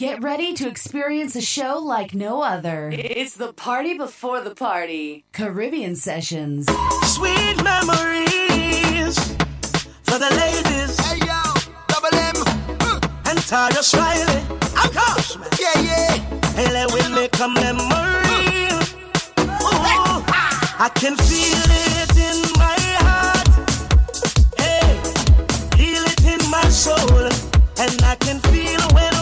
Get ready to experience a show like no other. It's the party before the party. Caribbean Sessions. Sweet memories for the ladies. Hey yo, double M. Hmm. And Tara Smiley. Of course, man. Yeah, yeah. Hey, let we make a memory. Oh, I can feel it in my heart. Hey, feel it in my soul. And I can feel when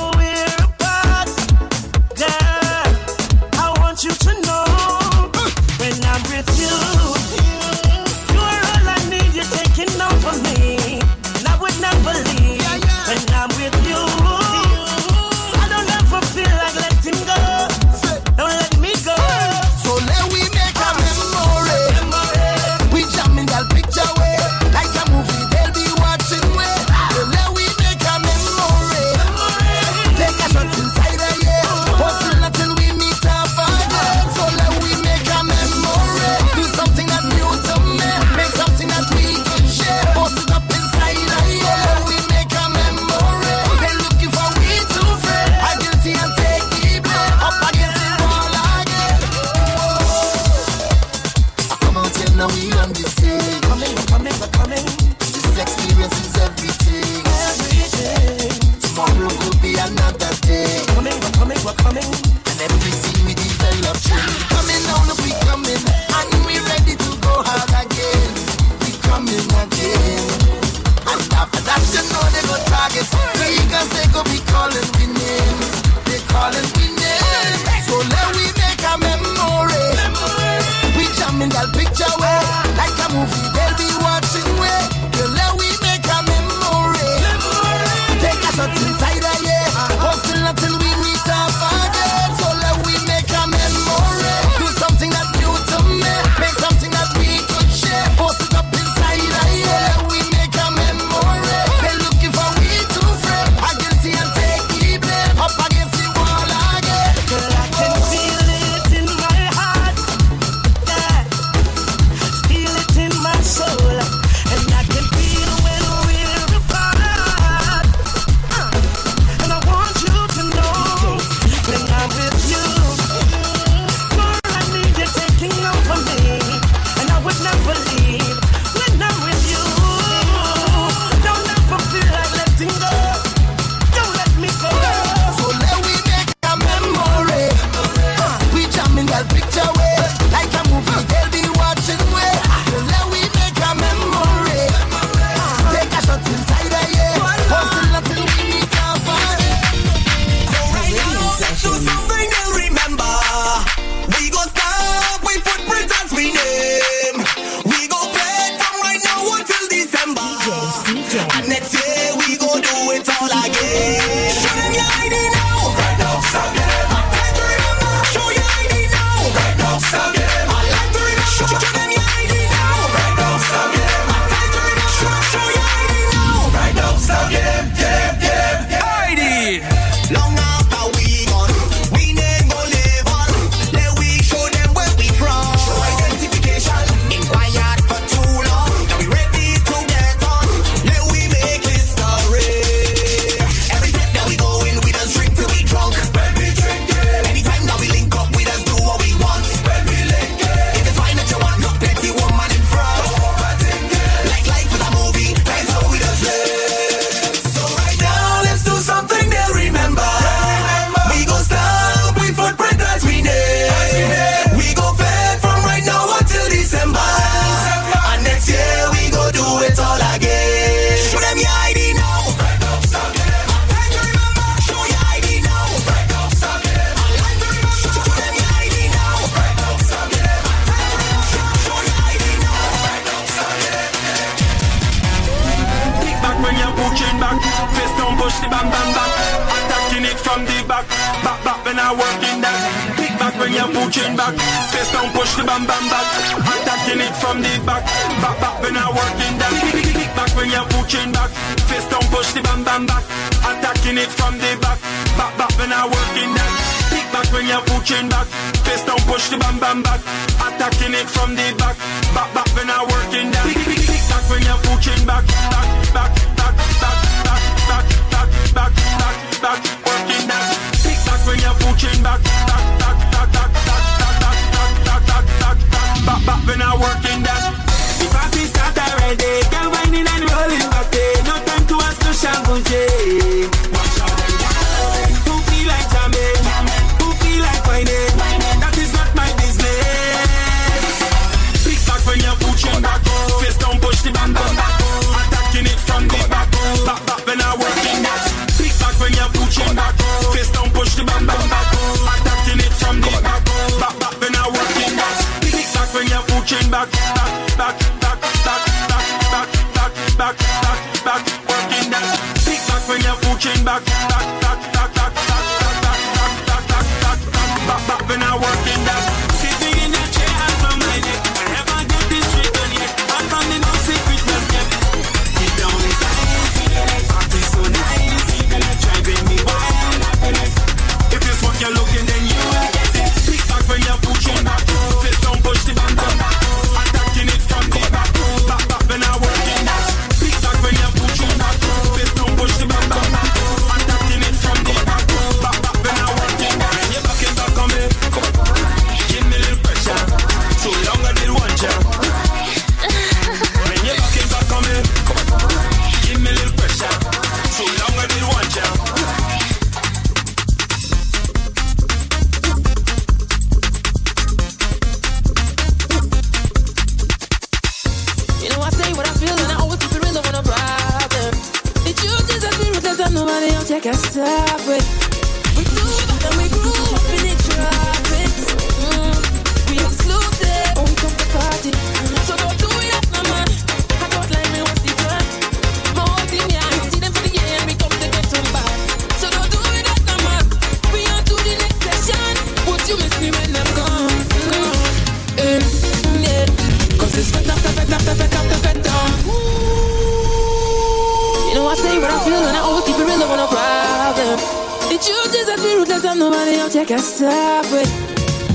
The truth is that we ruthless and nobody else can stop it.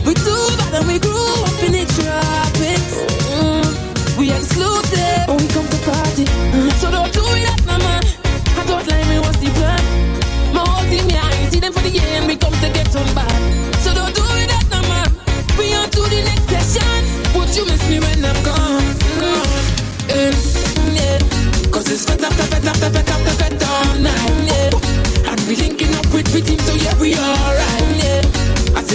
We too bad and we grew up in the tropics. Mm. We exclusive when we come to party. Mm. So don't do it up, my man. I don't like me what's the plan. My whole team, yeah, I see them for the end. We come to get some.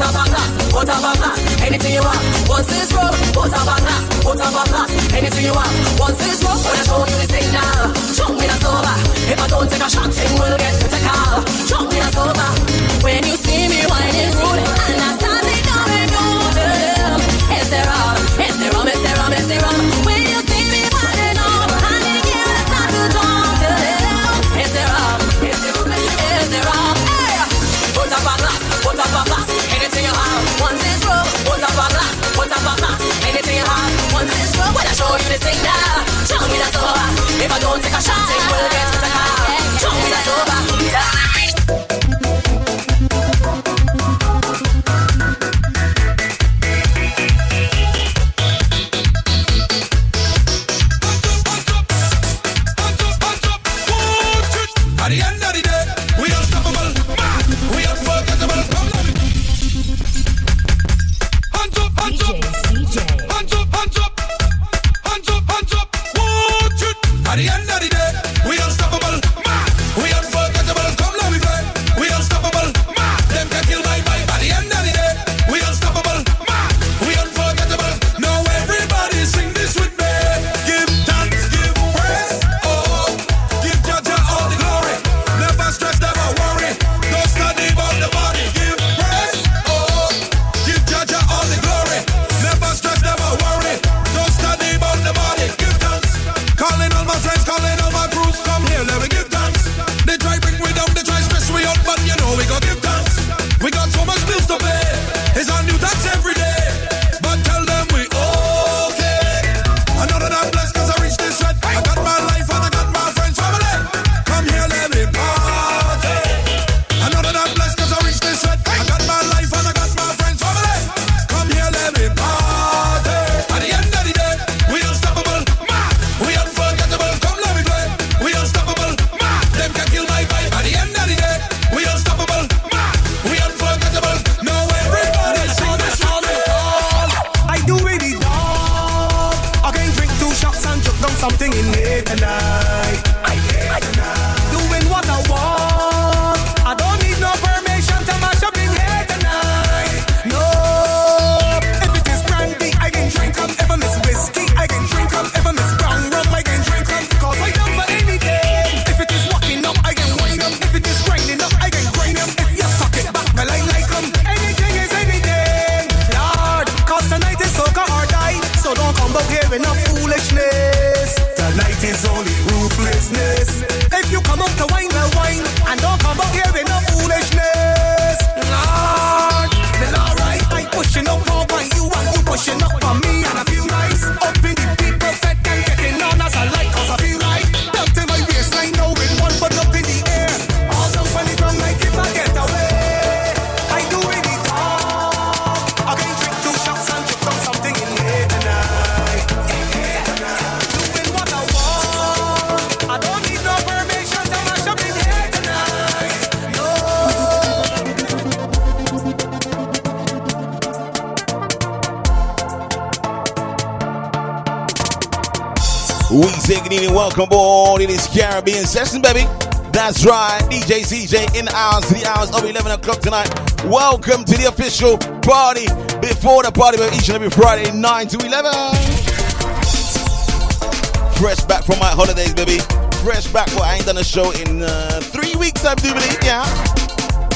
Put up a glass, put up a glass, anything you want. Once this road, put up a glass, put up a glass, anything you want. Once this road, when I show you this thing now, show me that's over. If I don't take a shot, thing will get to take out. Show me that's over. When you see me whining rude, and I stand it down and go to them. Is there a this thing now. Chunk me that's over. If I don't take a shot, it will get to the car. Show me that's over. Caribbean Session, baby. That's right, DJ CJ in the hours, the hours of 11 o'clock tonight. Welcome to the official party before the party, where each and every Friday, 9 to 11. Fresh back from my holidays, baby. Fresh back, well, I ain't done a show in uh, three weeks, I do believe, yeah.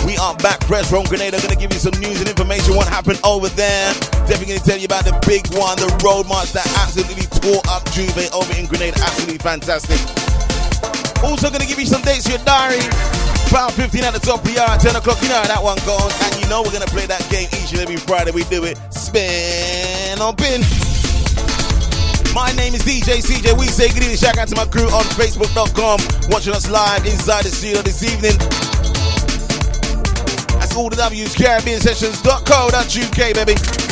We are back fresh from Grenada. Gonna give you some news and information what happened over there. Definitely gonna tell you about the big one, the road march that absolutely tore up Juve over in Grenada. Absolutely fantastic. Also gonna give you some dates for your diary. Power 15 at the top of the hour, 10 o'clock. You know how that one goes. And you know we're gonna play that game each and every Friday. We do it. Spin or Bin. My name is DJ CJ. We say good evening. Shout out to my crew on Facebook.com. Watching us live inside the studio this evening. That's all the W's, CaribbeanSessions.co.uk, baby.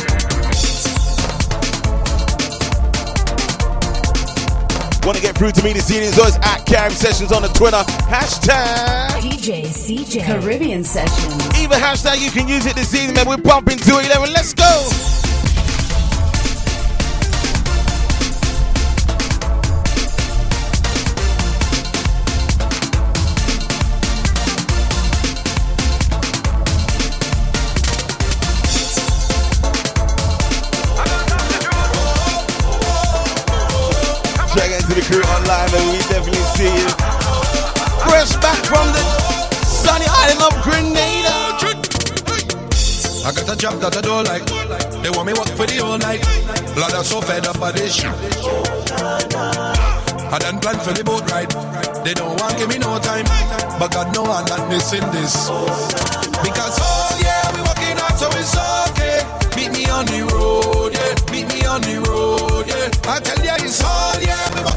Want to get through to me this evening? It's at Caribbean Sessions on the Twitter. Hashtag. DJ CJ Caribbean Sessions. Even hashtag you can use it this evening, man. We're bumping to 11. Let's go. Crew we definitely see you. Fresh back from the sunny island of Grenada. I got a job that I don't like. They want me work for the whole night. Blood, I'm so fed up by this shit. I done plan for the boat ride. They don't want give me no time. But God know I'm not missing this. Because oh yeah, we working hard so it's okay. Meet me on the road, yeah. Meet me on the road, yeah. I tell ya it's all yeah,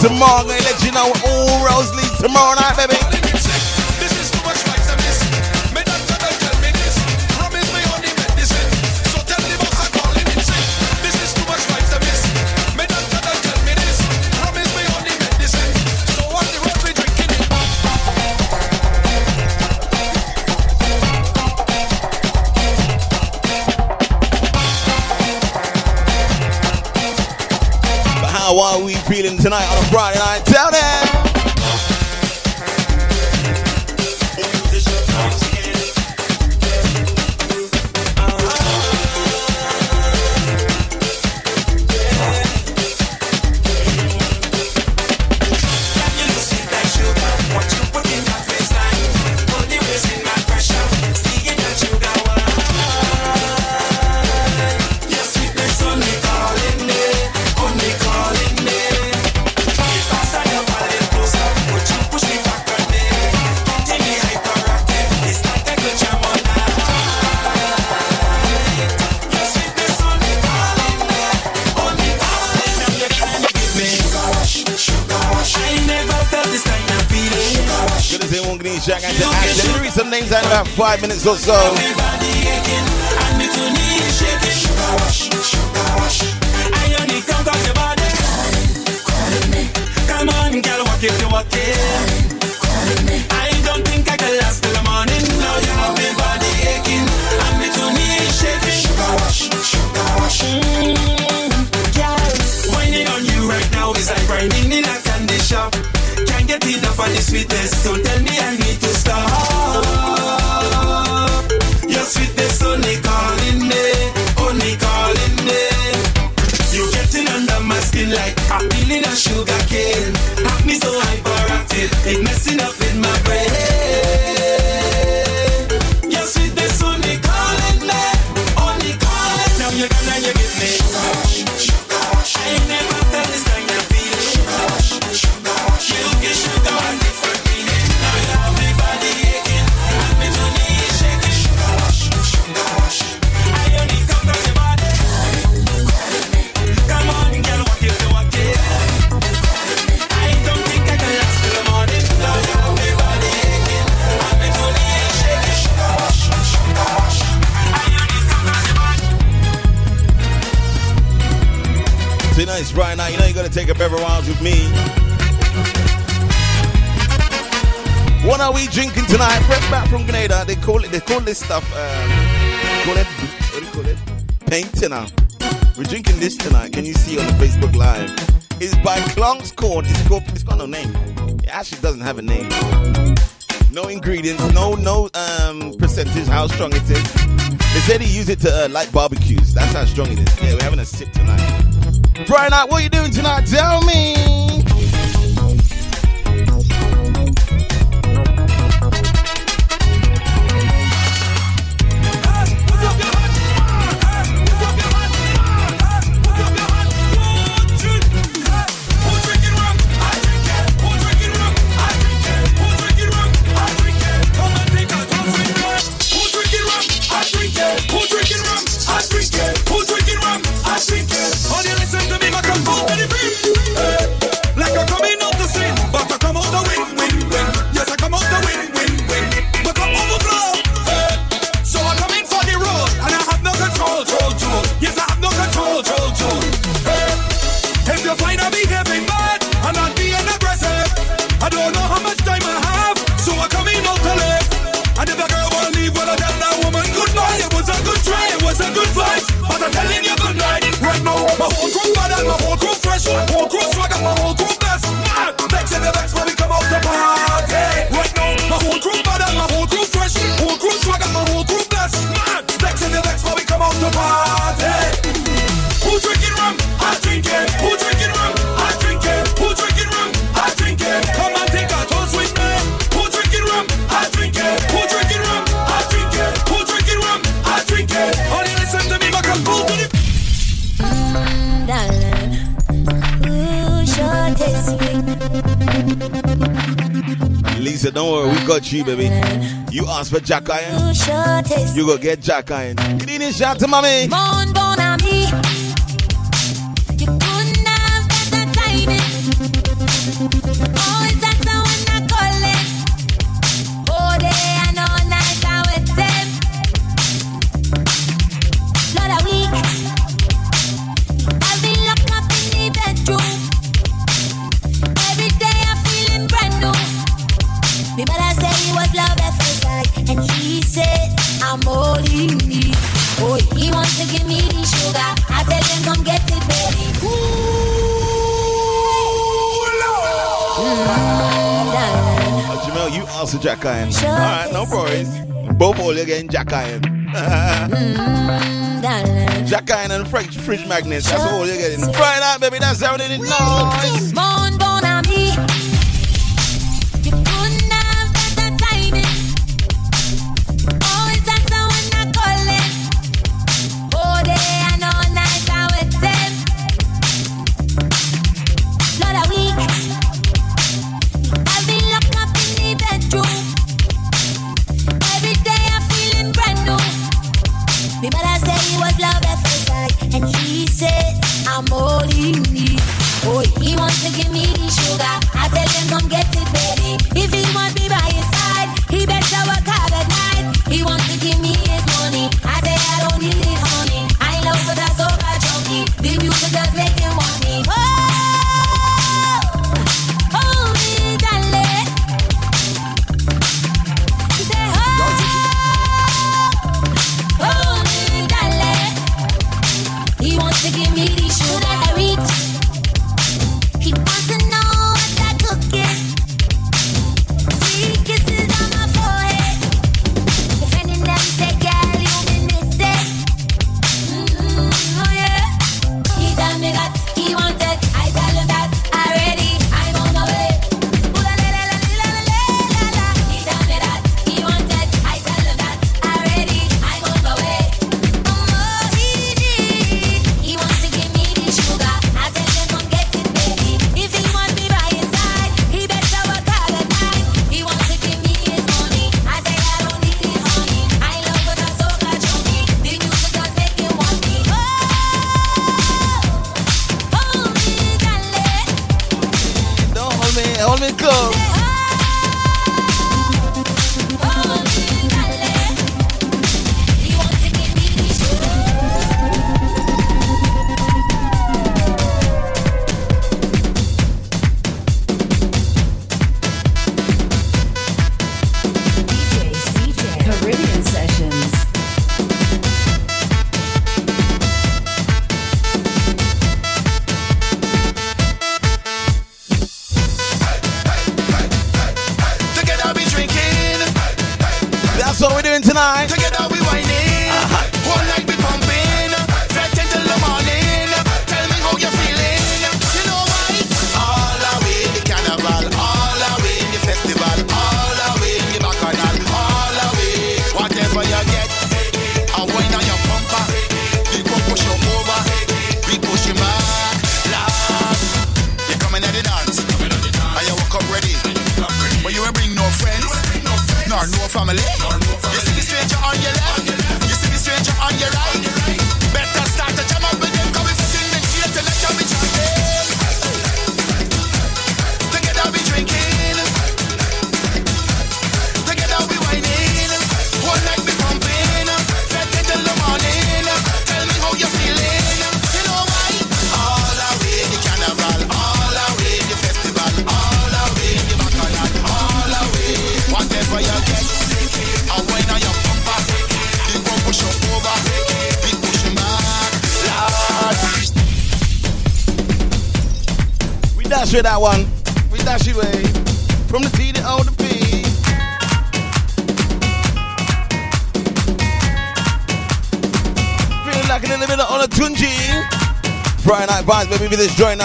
tomorrow. So. it. They said he used it to uh, light barbecues. That's how strong it is. Yeah, we're having a sip tonight. Brian, what are you doing tonight? Tell me. G, baby. You ask for Jack Iron. You go get Jack Iron. Good evening, shout to mommy. jacking. All right, no worries. Both of you getting jacking. mm, jacking and fridge, fridge magnets. That's all you're getting. Fried out, baby. That's how they did.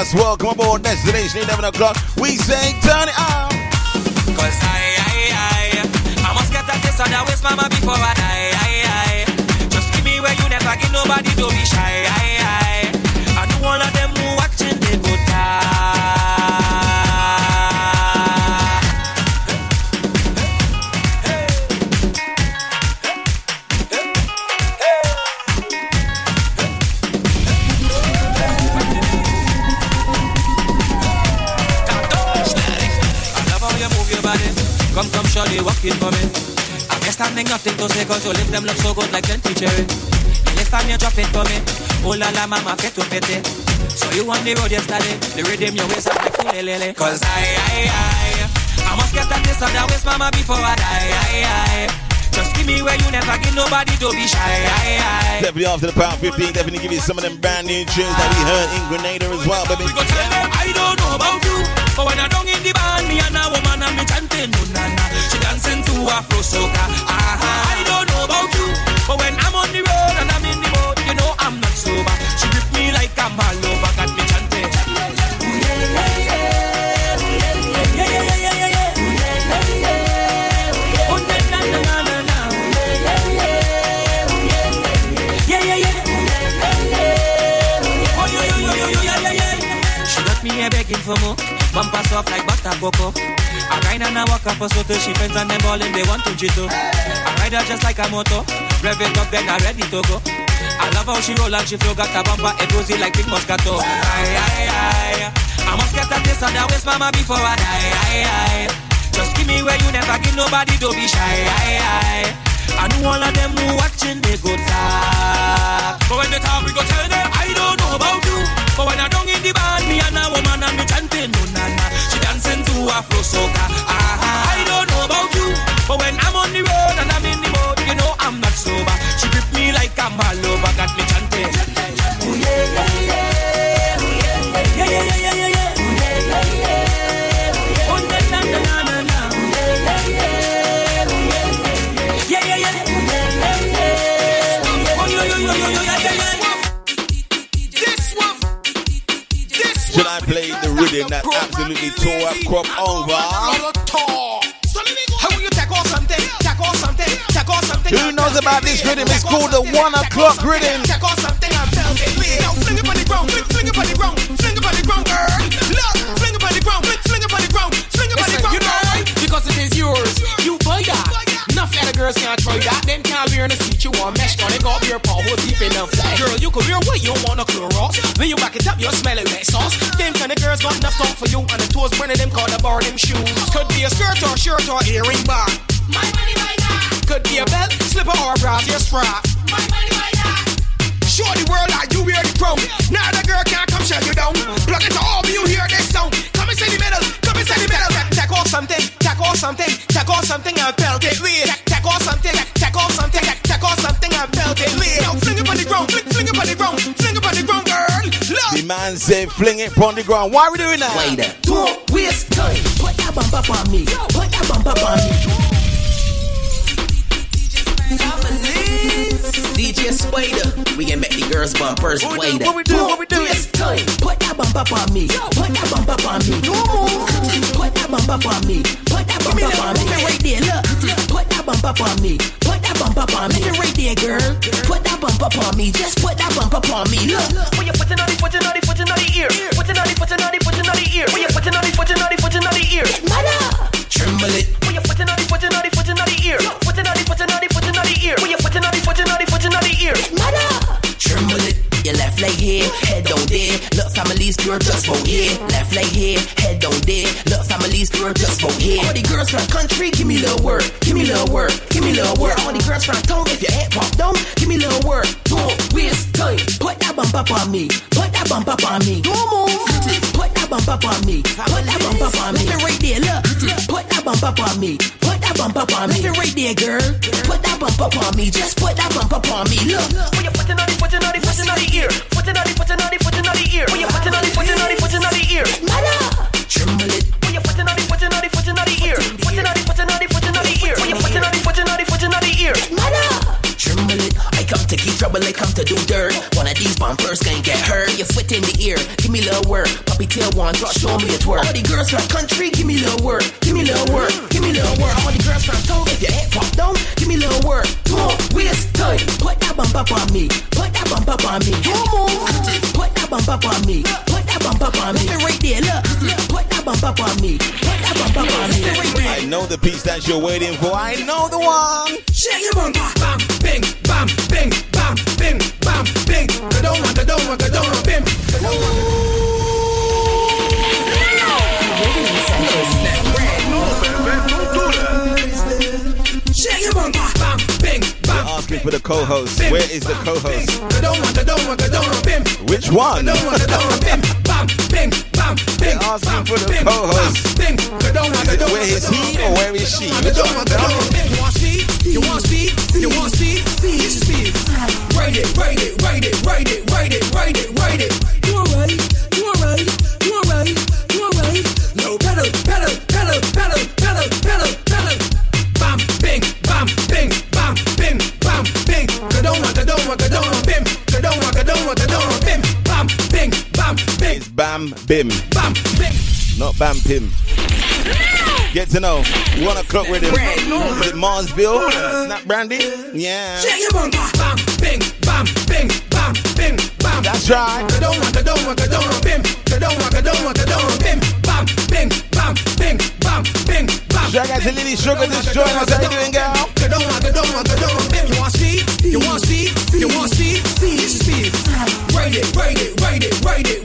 Joining us, welcome aboard. Destination 11 o'clock. Mama, fet to pete. So you on the road yesterday. The rhythm your waist up like lele. Cause I, I, I, I must get a taste of that waist, mama, before I die. I, I, just give me where you never give nobody to be shy. I, I. Definitely after the Power 15, definitely give you some of them brand new tunes that we heard in Grenada as well, baby. We them I don't know about you, but when I down in the band, me and a woman and me chanting no na na. She dancing to Afro soca. Ah, I don't know about you, but when I'm Bumper soft like butter cocoa. I ride and I walk up for till she friends and them ballin' they want to jito. I ride her just like a moto. Rev it up then I ready to go. I love how she roll and she flow. Got a bumper head rosy like big Moscato. I must get a taste of that waist mama before I die. Aye, aye. Just give me where you never give nobody. Don't be shy. I know all of them who watching they go talk. But when they talk, we go tell them I don't know about you. But when I don't in the me and a woman and me chanting no na na. She dancing to Afro soca. Ah, I don't know about you. But when I'm on the road and I'm in the mood, you know I'm not sober. She grip me like I'm all over, got me chanting. I play the rhythm that absolutely tore up crop over? Who knows about this rhythm? It's called the one o'clock rhythm. Girls can't try that. Them can't wear in the seat you want mesh on it. Got your power deep enough. Girl, you could wear what you want to Clorox. When you back it up, you're smelling like sauce. Them kind of girls got enough talk for you. And the toes burning them call the bar them shoes. Could be a skirt or shirt or earring bar. My money by that. Could be a belt, slipper or bra, your strap. My money by that. Show the world how you wear the crown. Now the girl can't come shut you down. Plug it to all of you hear this sound. Come inside the middle. Come inside the middle. Take off something. Take off something. Take off something and belt it. Wait. Take off something. Take off something. Take off something and belt it. Wait. Now fling it on the ground. Fling, fling it on the ground. Fling it on the ground, girl. Look. The man said, fling it on the ground. Why are we doing that? Wait a Don't waste time. Put that bump up on me. Put that bump up on me. we a spider. We can make the girls bumpers What we do? What we do? What we do? Waste time. Put that bump up on me. Put that bump up on me. Put that bump up on me. Put that bump up on me. Right there, look. Put that bump up on me. Put that bump up on me. Right there, girl. Put that bump up on me. Just put that bump up on me. Look. When you put on the foot, on the foot, on the ear. Put on the foot, on the foot, on the ear. When you put on the foot, on the foot, on the ear. Mother. Tremble it. When you put on the foot, on the foot, on the ear. Put on the foot, on the foot, on the ear. When you put it on the foot, on the foot, on the ear. Mother. Tremble it. Your left leg here, head on there. Look, families, girl, just vote here. Left leg here, head on there. Look, families, girl, just vote here. All the girls from country, give me little word. Give me little word. Give me little word. All the girls from town, if your head pop down, give me little word. Don't waste time. Put that bump up on me. Put that bump up on me. Don't move. Put that bump up on me. Put that bump up on me. Listen right there, look. Put that bump up on me. Put that bump up on me. Listen right there, girl. Put that bump up on me. Just put that bump up on me. Look. When you put it on the foot, on the foot, on the ear. Put it on the foot, on the foot, on the ear. When you put it on the foot, on the foot, on the ear. Mother. Tremble it. When you put it on the foot, on the foot, on the ear. Put it on the foot, on the foot, on the ear. When you put it on the foot, on the foot, on the ear. Mother. Tremble it. I come to keep trouble, I come to do dirt. These bumpers can't get hurt. Your foot in the ear, give me little word. Puppy tail one, drop, show me a twerk. All the girls from country, give me little word. Give me little word. Give me little word. All the girls from town, if your head pop down, give me little word. Don't waste time. Put that bump up on me. Put that bump up on me. Don't move. Put that bump up on me. Put that bump up on me. Listen right there, look. Look. Put that bump up on me. Put that bump up on me. Listen right there. I know the piece that you're waiting for. I know the one. Shake your bump. Bam, bing, bam, bing, bam, bing, bam, bing. Go down, go down, go down, bim. Go down. Shake your bump. Bam, bing, They're asking for the co-host. Where is the co-host? Go down, go down, go down, bim. Which one? Go down, go down, bim. Bam, bing, bam, bing. They're asking bam, for the bing, co-host. Bing, go down, go Is it where is he or where is she? Go down, one? go down, bim. You want speed? You want speed? You want? Speed, Ride it, ride it, ride it, ride it, ride it, ride it, ride it. You alright? You alright? You alright? You alright? No pedal, pedal, pedal, pedal, pedal, pedal, pedal. Bam, bing, bam, bing, bam, bing, bam, bing. Go down, go down, go down, bim. Go down, go bim. Bam, bing, bam, bing, Bam Bim, bam, bing. Not Bam Pim. Get to know. One o'clock with him. Is it Marsville? Snap Brandy? Yeah. Shake your bum, bam, bing, bam, bing, bam, bing, bam. That's right. Go down, go down, go down, bim. Go down, go down, go down, bim. Bam, bing, bam, bing, bam, bing, bam. Out to Lily Sugar, just join us. How you doing, girl? Go down, go down, go down, bim. You want speed? You want speed? You want speed? Speed, speed. Ride it, ride it, ride it, ride it,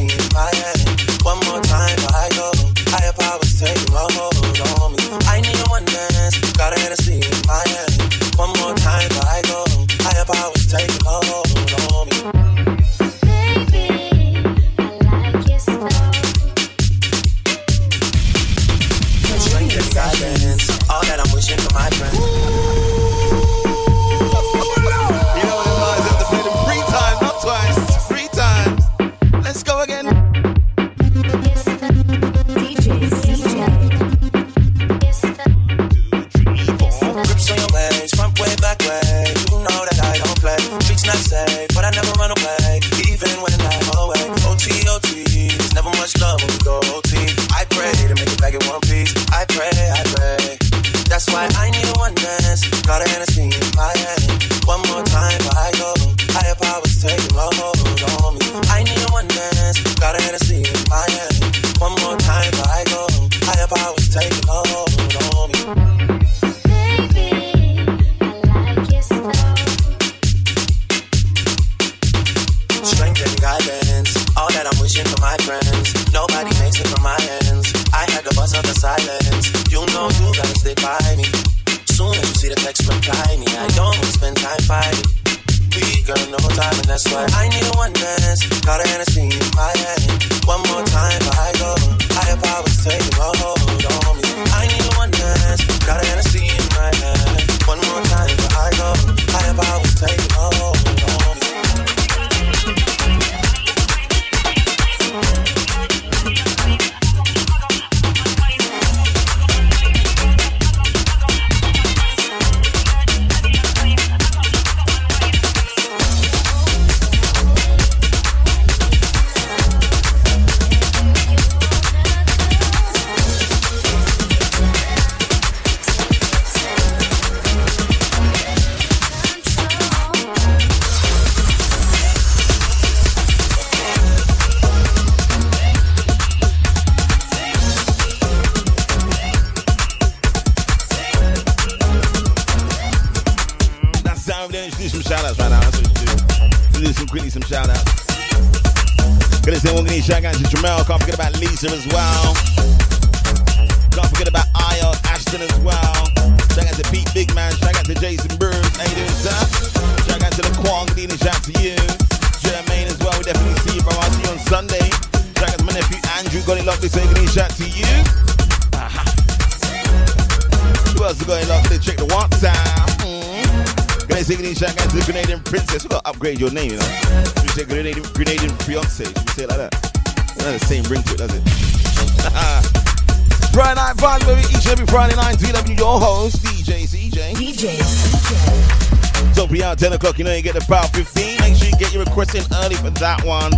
10 o'clock, you know you get the power 15. Make sure you get your request in early for that one.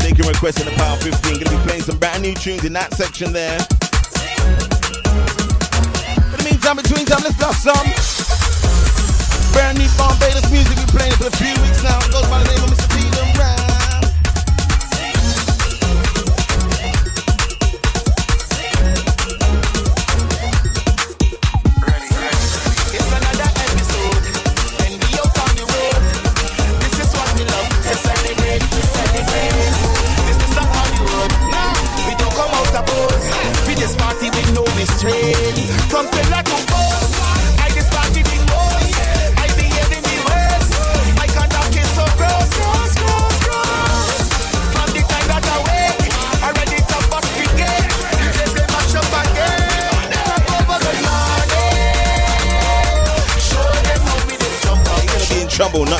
They can request in the power 15. Gonna be playing some brand new tunes in that section there.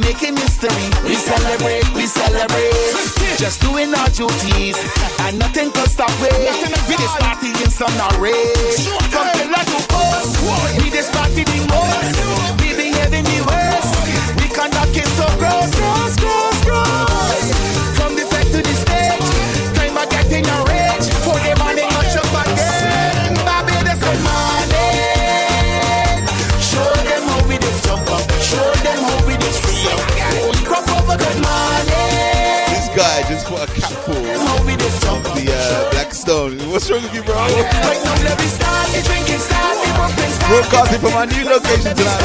Making history. We celebrate. We celebrate. Just doing our duties, and nothing could stop it. We this party in some rage. From pillar to post, we this party the most. We be heavy, we west. We conduct it so gross. what's with you, bro? Let me start the drinking, start the bumping, start Broadcasting from my new location tonight,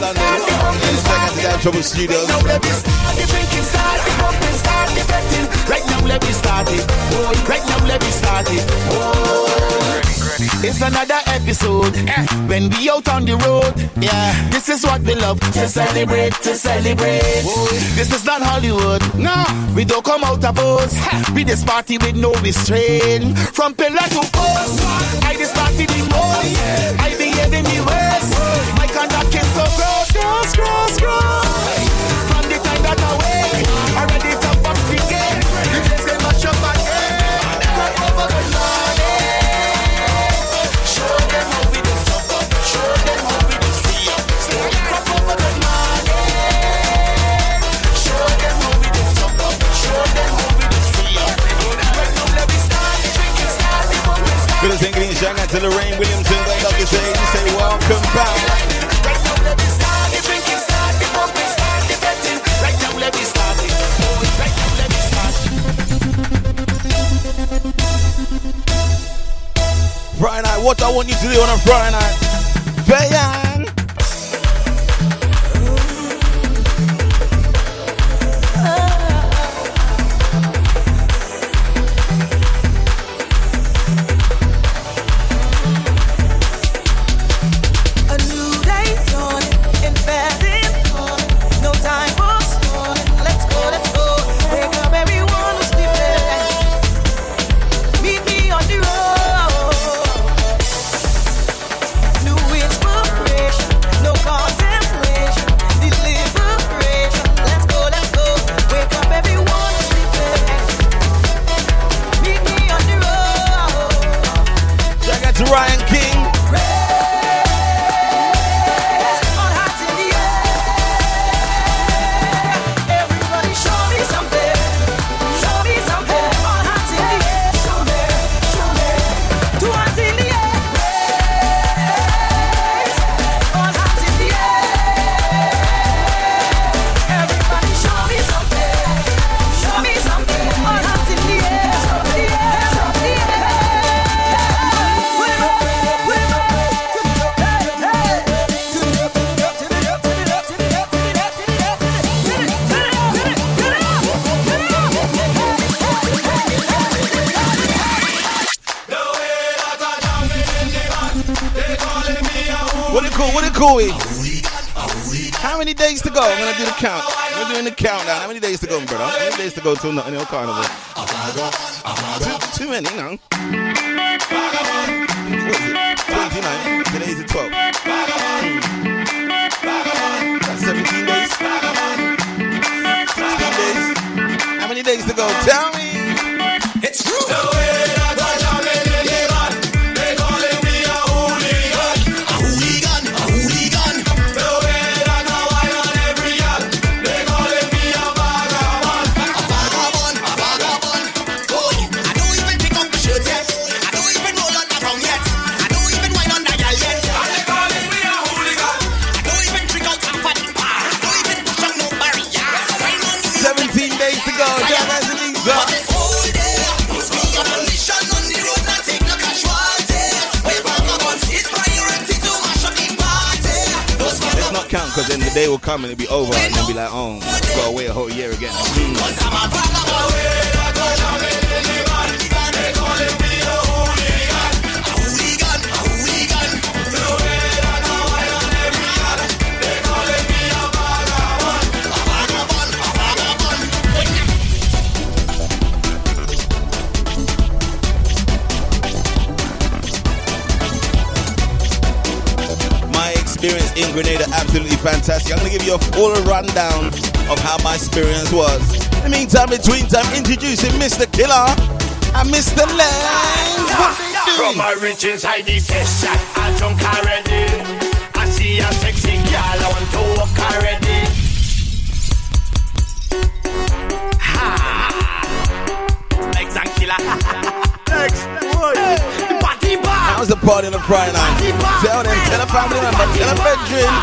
London. London. Second to Damn Trouble Studios. Right start the start let me start it. Oh, right now, let me start it. Oh. It's another episode eh. when we out on the road. Yeah, this is what we love to celebrate, to celebrate. Whoa. This is not Hollywood. No, we don't come out of boats. Eh. We this party with no restraint. From pillar to post, I this party the most. I behave in the worst. My conduct is so gross, gross, gross, gross. Lorraine Williamson. Going up to say, you say, welcome back. Right now, let me start the drinking, start the pumping, start the betting. Right now, let me start it. Right now, let me start. Friday night, what I want you to do on a Friday night. Fayan. A count. We're doing the countdown. How many days to go, brother? How many days to go till nothing else carnival? Too, too many, no. What come and it'll be over and then be like, oh, go away a whole year again. My experience in Grenada absolutely fantastic. I'm gonna give you a full rundown of how my experience was. In the meantime, between time, introducing Mr. Killa and Mr. Lang. What they doing? From my riches, I shot. I drunk already. I see a sexy girl, I want to walk already. Ha! Legs and killer. Legs. The party bar. How's the party on a Friday night? Tell them, tell a family member, tell a bedroom,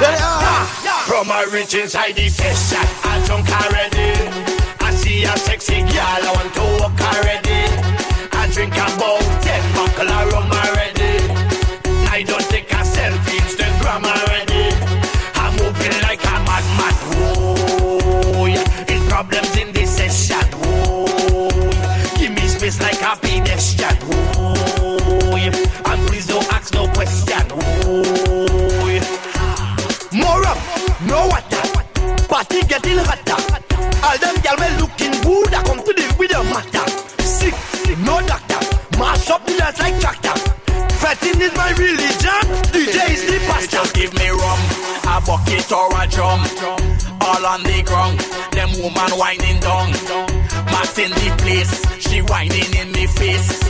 it out. From my riches, I this shot. I drunk already. I see a sexy girl, I want to walk already. I drink about ten buckle of rum restaurant drum. All on the ground, them woman whining down. Mass in the place, she whining in me face.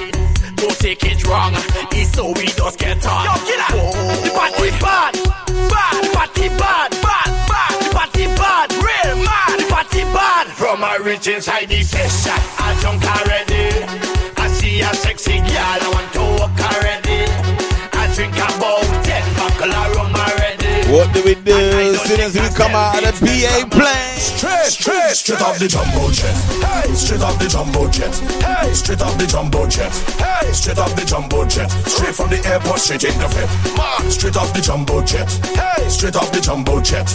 Don't take it wrong, it's so we just get on. Yo, killer, oh. the party bad, bad, The party bad, bad, bad, the party bad, real mad, the party bad. From my rich inside the session, I drunk already. I see a sexy girl, I want to walk already. I drink about ten buckle of rum already. What do we do? We come out of the B.A. plane. Hey, straight off the jumbo jet. Hey, straight off the jumbo jet. Hey, straight off the jumbo jet. Hey, straight off the jumbo jet. Straight from the airport, straight in the fit. Straight off the jumbo jet. Hey, straight off the jumbo jet.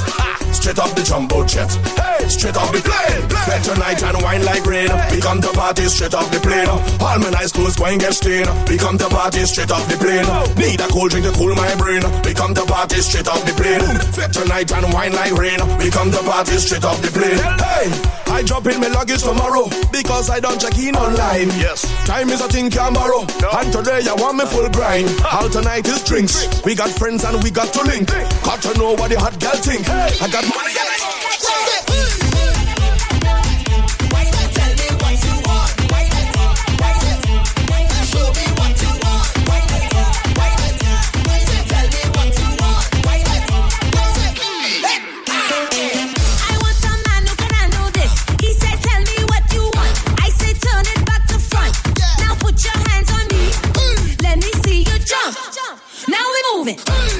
Straight off the jumbo jet. Hey, straight off the plane. Fed tonight and wine like rain. We come to party straight off the plane. All my nice clothes going get stained. We come to party straight off the plane. Need a cold drink to cool my brain. We come to party straight off the plane. Fed tonight and wine like rain. We come to party straight off the plane. Hey, I drop in my luggage tomorrow because I don't check in online. Yes. Time is a thing can borrow. No. And today I want me full grind. All tonight is drinks. drinks. We got friends and we got to link. Got to know what the hot girl think. Hey. I got money. coming.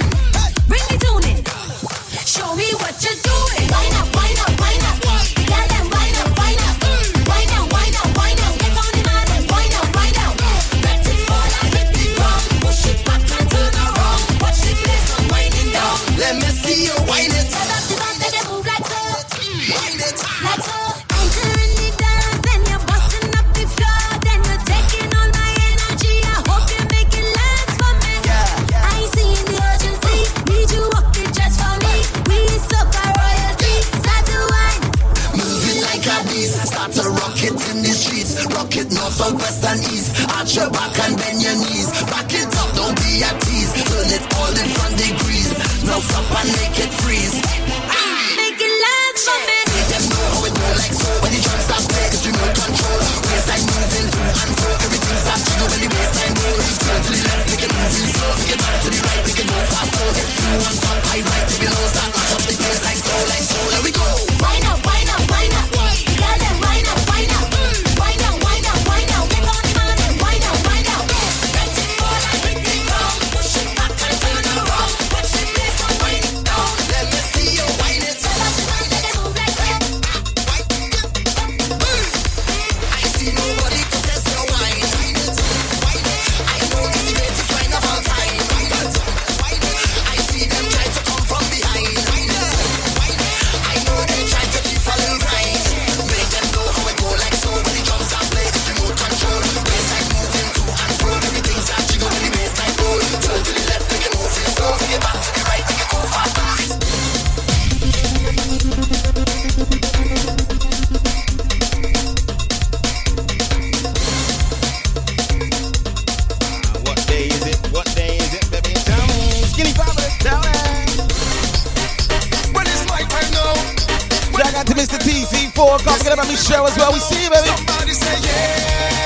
Arch your back and bend your knees. Back it up, don't be a tease. Turn it all degrees. Now stop and make it freeze. Ah! Make it last for me. Let them know how it like so. When the drums cause you know control. Waistline moving and jiggle when the waistline. Turn to the left, make it move. Make it back to the right. Show as well. We see you, baby.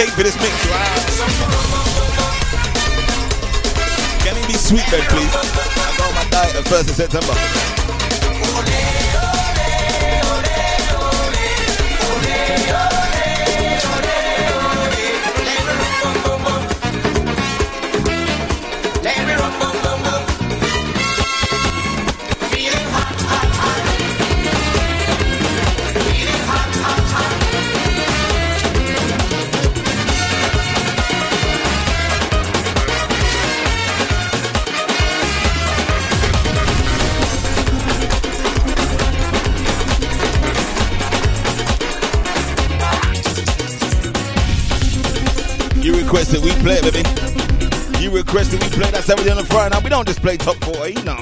cake for this mix. Wow. Can it be sweet then, please? I got my diet 1st of September. requested, we play, baby. You requested, we play. that Saturday on the front. Now, we don't just play top 40, no.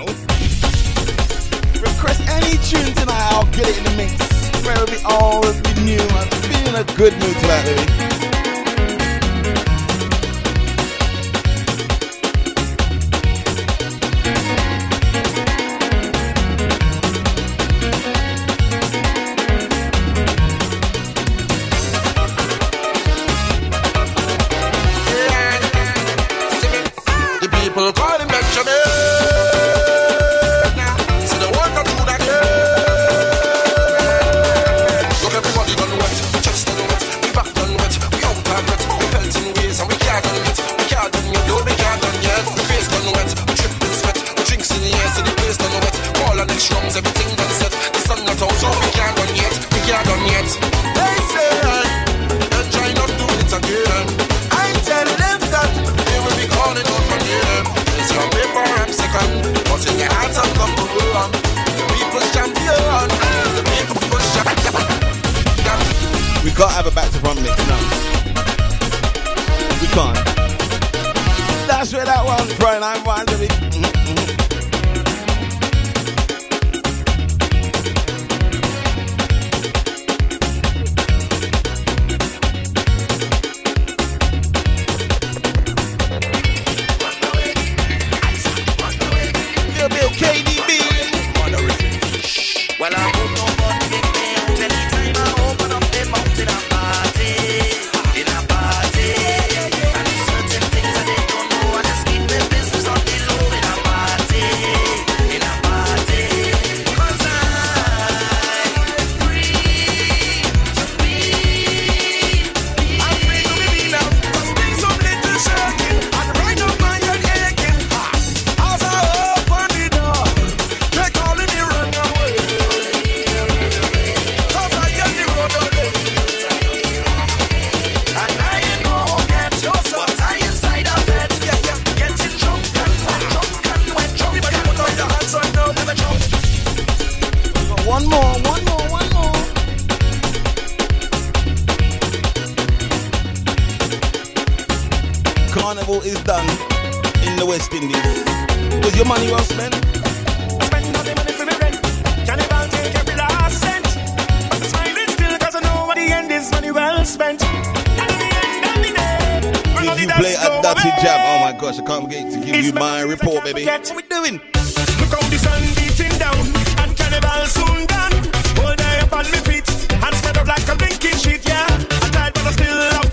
Request any tune tonight, I'll get it in the mix. Where it be old, it be new. I'm feeling a good mood tonight, baby. Play a go dirty away, jab? Oh my gosh, I can't get to give you my report, baby. What we doing? Look how the sun beating down and carnival soon done. Hold I up on my feet and spread out like a blinking sheet, yeah. I'm tired, but I still have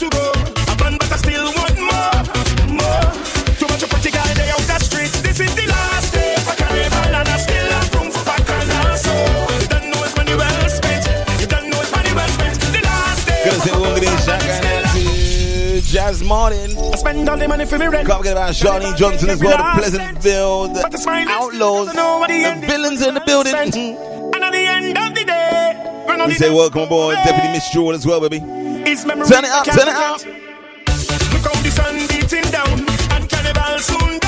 Jazz Martin. I spend all the money for me rent. Can't forget about Charlene Johnson as well, the Pleasantville, the Outlaws, the villains in the building. And at the end of the day, We say welcome aboard, Deputy Miss Jewel as well, baby. Turn it up, turn it up. Look how the sun beating down and carnival soon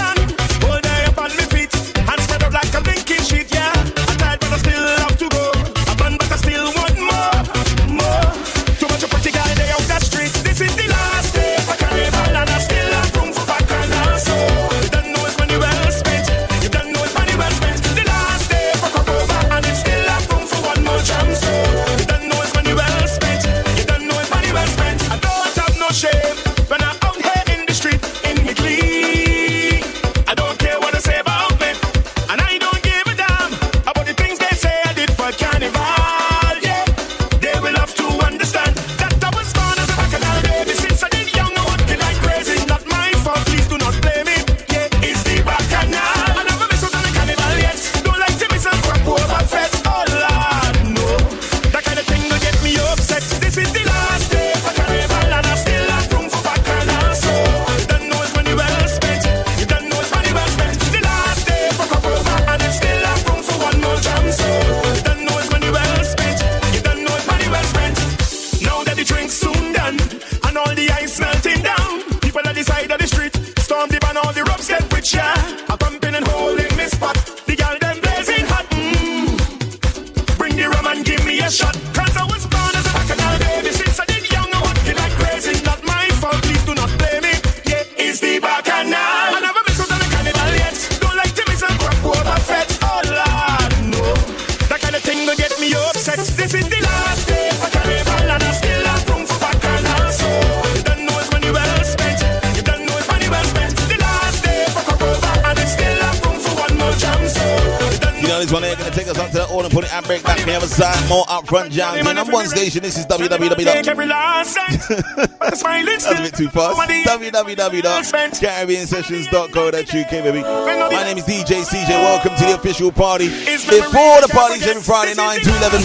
station. This is www. Take every last cent. But the smiling That's a bit too fast. www.caribbeansessions.co.uk, baby. My name is DJ CJ. Welcome to the official party. Before the parties every Friday, 9 to 11.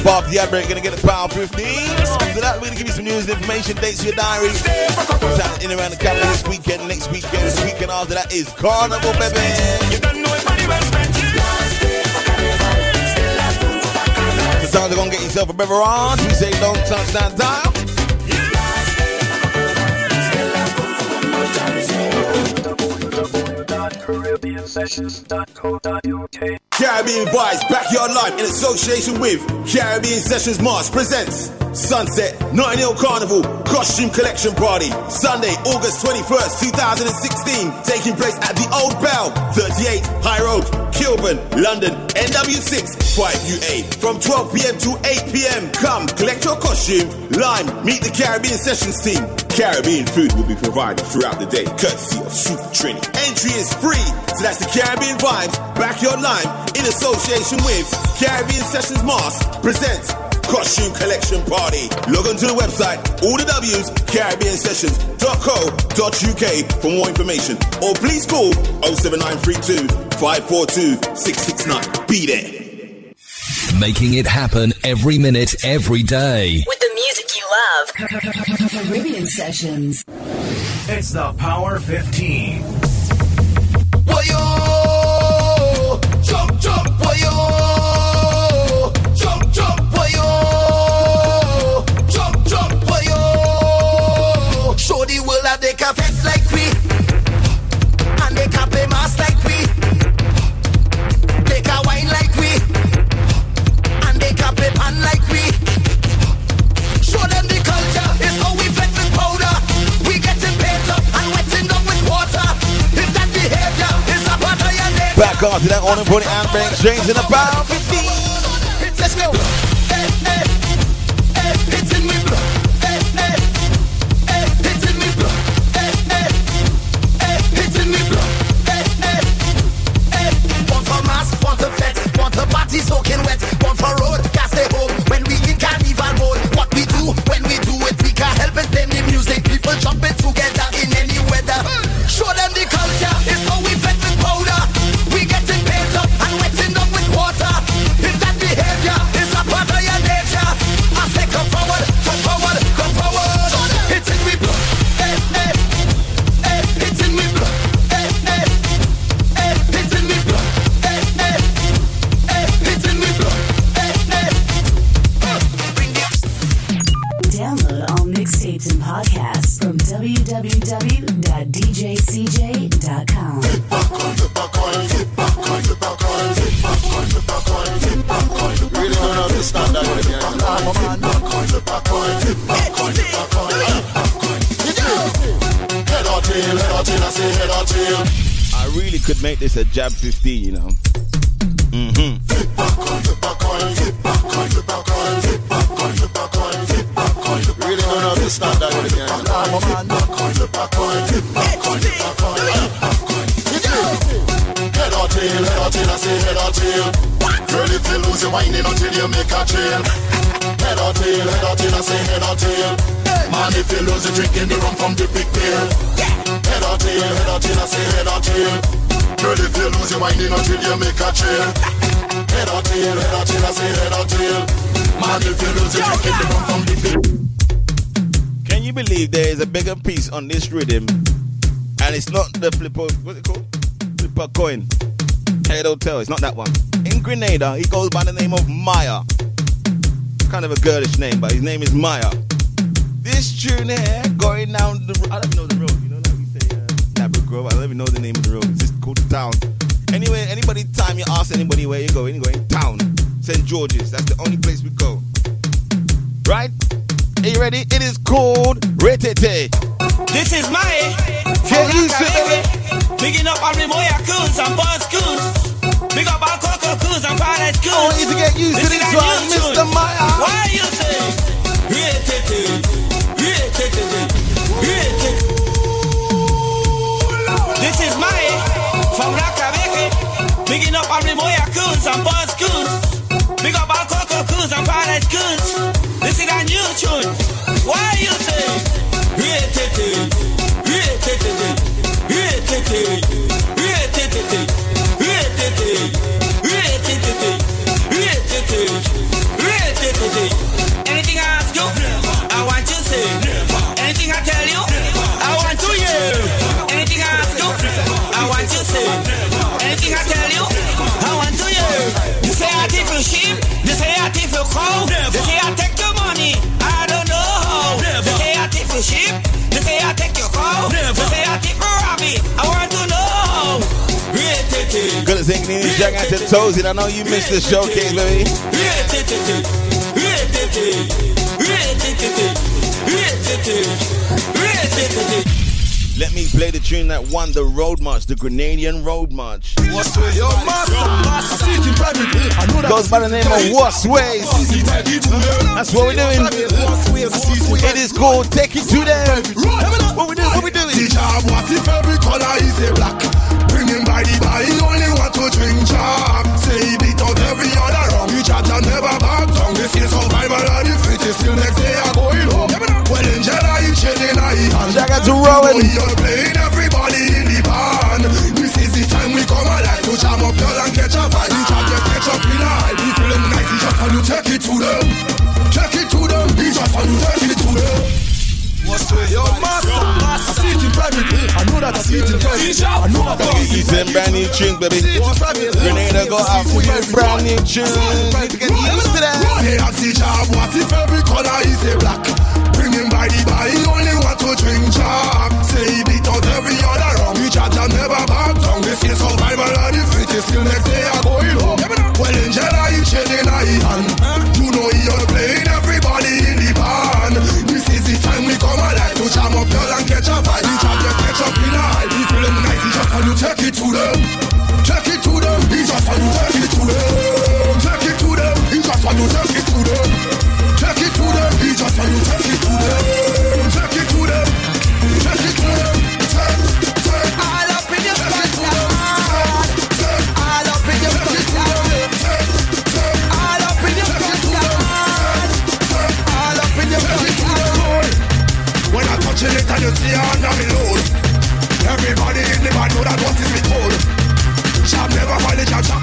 Above the ad break, gonna get the power 15. After that, we're gonna give you some news and information, dates for your diary. Happening in around the capital this weekend, next weekend, the weekend after that is Carnival, baby. Time to go and get a beverage. We say don't touch that dial. Caribbean Vibes Backyard Live in association with Caribbean Sessions Mas presents Sunset Hill Carnival Costume Collection Party Sunday, August 21st, 2016 taking place at the Old Bell 38 High Road, London, NW6 5UA from 12pm to 8pm. Come collect your costume, lime, meet the Caribbean Sessions team. Caribbean food will be provided throughout the day, courtesy of Super Trini. Entry is free, so that's the Caribbean Vibes Backyard Lime in association with Caribbean Sessions Mas presents Costume Collection Party. Log on to the website, all the W's, caribbeansessions.co.uk for more information. Or please call 07932 542 669. Be there. Making it happen every minute, every day. With the music you love. Caribbean Sessions. It's the Power 15. Wayo, Back on to that on and and bring chains in about 15. Let's go. Hey, hey. you know. On this rhythm and it's not the flipper, what's it called? Flipper coin. Head Hotel, it's not that one. In Grenada, he goes by the name of Maya. Kind of a girlish name, but his name is Maya. This tune here, going down the I don't know the road, you know, like we say, uh, Nabra Grove, I don't even know the name of the road, it's just called town. Anyway, anybody, time you ask anybody where you going, you go in town. St. George's, that's the only place we go. Right? Are you ready? It is called Retete. This is my Get used to it. Bigging up all the Moya coons and Buzz coons. Big up all Coco coons and Paradise coons. I want you to get used to is this one, Mr. Maya. Why you say? This is my from Rakabeke. Bigging up all the Moya coons and Buzz coons. Big up all Coco coons and Paradise coons. This is a new tune. Why you say? Yeah, Jack out to toes, and I know you missed the showcase, baby. Let me play the tune that won the road march, the Grenadian road march. What's with your master? I it. I know that. Goes by the name of What's Ways. That's what we're doing. It is called Take It to Them. What we doing? What we doing? What if every by the he only want to drink job. Say he beat out every other wrong. He chat and never back down. This is survival and the fittest. Till next day I going home. Well, in Jedi, he chilling, I hand. Shout out to Rowan. You're playing everybody in the band. This is the time we come alive to jam up your and catch a vibe. You chat, just catch up in a hype. He feeling nice, he just want to take it to them. Take it to them. He just want to take it to them. Your master? I see it in private. I know that I see it in private. I know that I see It's a brand new tune, baby. Grenada go out with a brand new get to that. Hey, I see job. What if every color is a black? Bring him by the bar. He only want to drink job. Say he beat out every other wrong. He chat and never back down. This is survival and the fittest. Till next day I going home. Well, in Jedi, he chilling I hand. catch a vibe. Each of them catch up in a hype. If you look nice, he just want you. Take it to them. Take it to them. He just want you.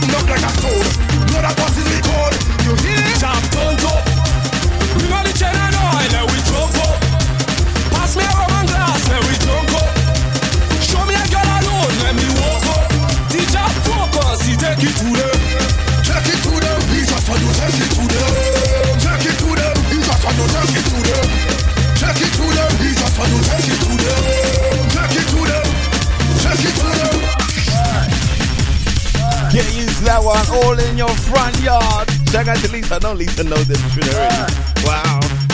cutting up like a sword. Blood that passes with cold. You hear it? Jam turns up. We got the general oil and we jump up. Pass me a rum glass and we drunk up. Show me a girl alone, let me walk up. Teacher focus, he take it to them. Take it to them, he just want to take it to them. Take it to them, he just want to take it to them. Take it to them, he just want to take it to them. Take it to them, take it to them. Yeah, you that one all in your front yard. Check out to Lisa. No, Lisa knows this tune already. Wow.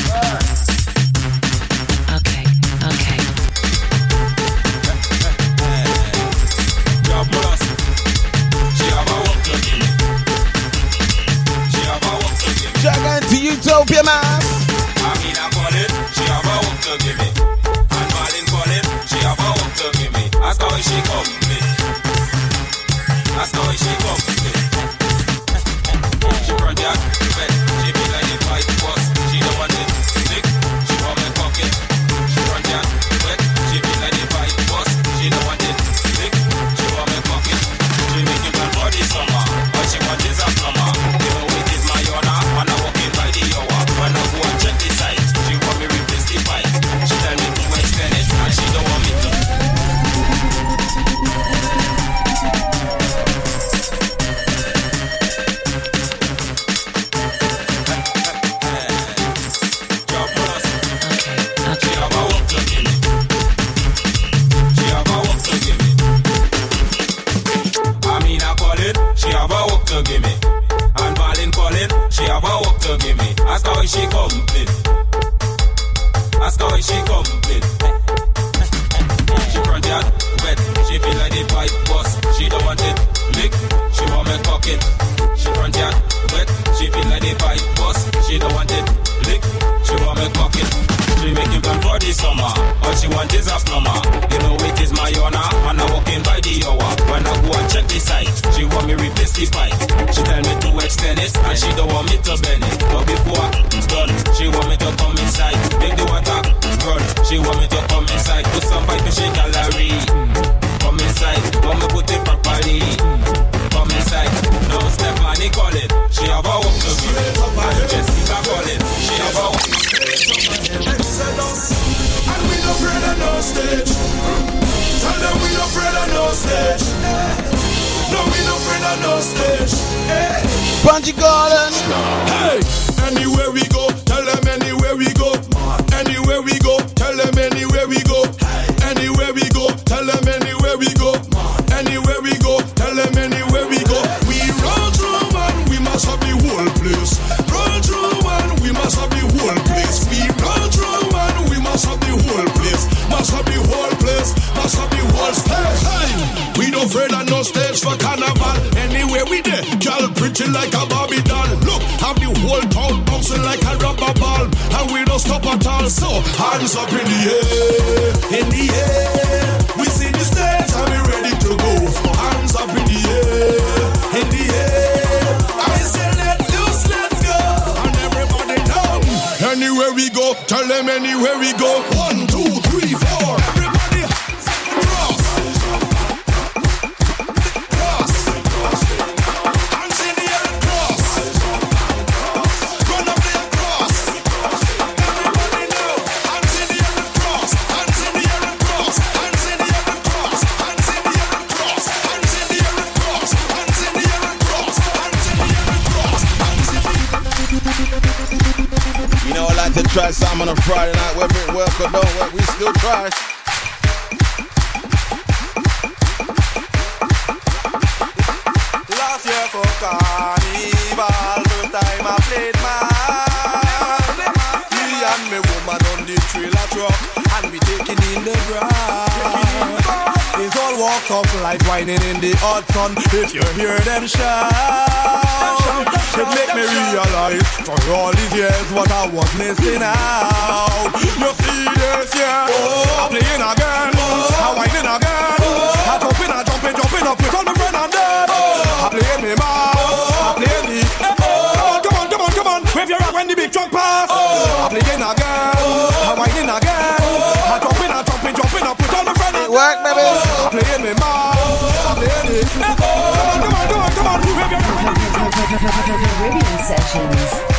like to try some on a Friday night, whether it work or don't work, we still try. Last year for carnival. walks of life whining in the hot sun. If you hear them shout, it make me realize for all these years what I was missing out. You see this year, I'm playing again, I'm whining again, I'm jumping, I'm jumping, jumping up. You call me friend and dead. I'm playing me mas, I'm playing me. Oh, come on, come on, come on, wave your rock when the big truck pass. I'm playing again, I'm whining again it work, baby. Playing me mas, playing it. Come on, come on, come on, Caribbean sessions.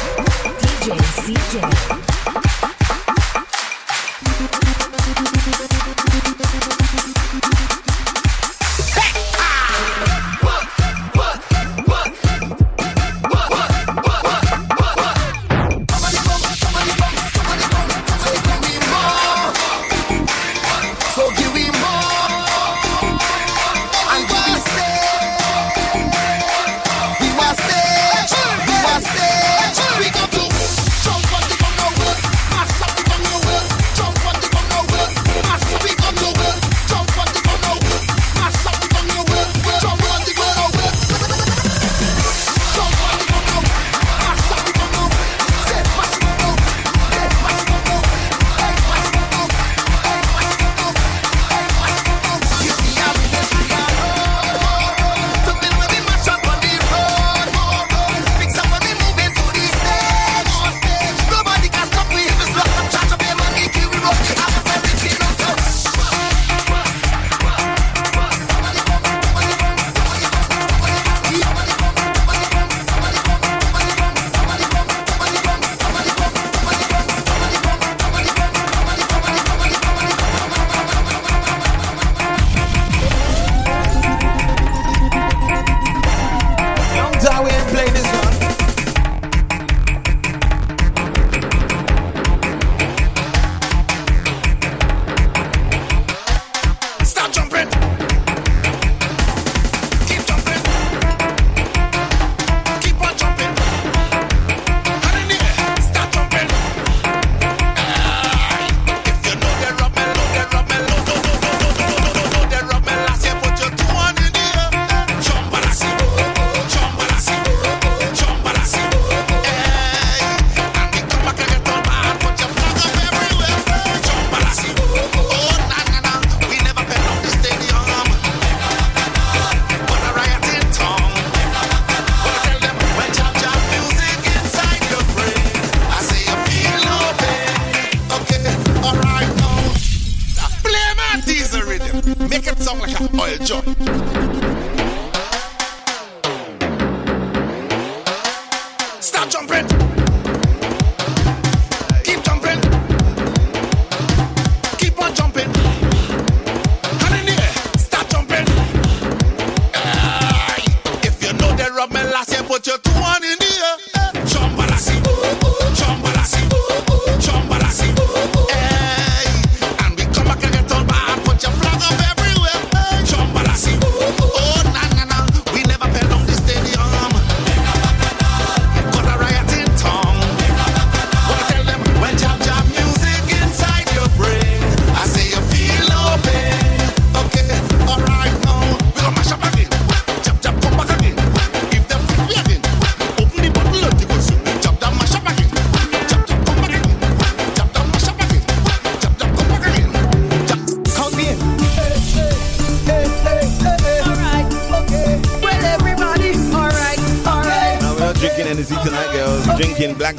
you're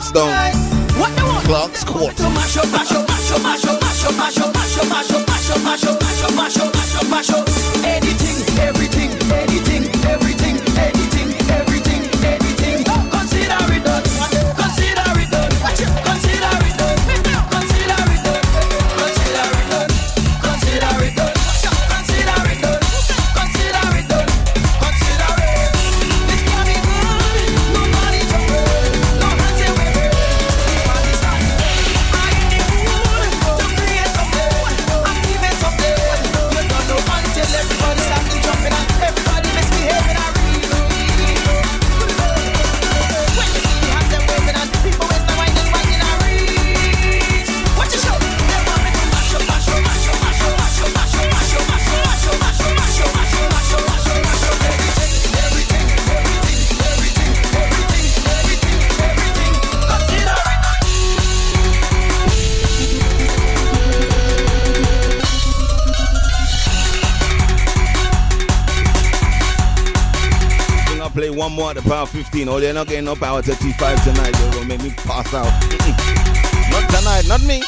Stone. 15. Oh, they're not getting no power 35 tonight. They're gonna make me pass out. Mm-mm. not tonight, not me.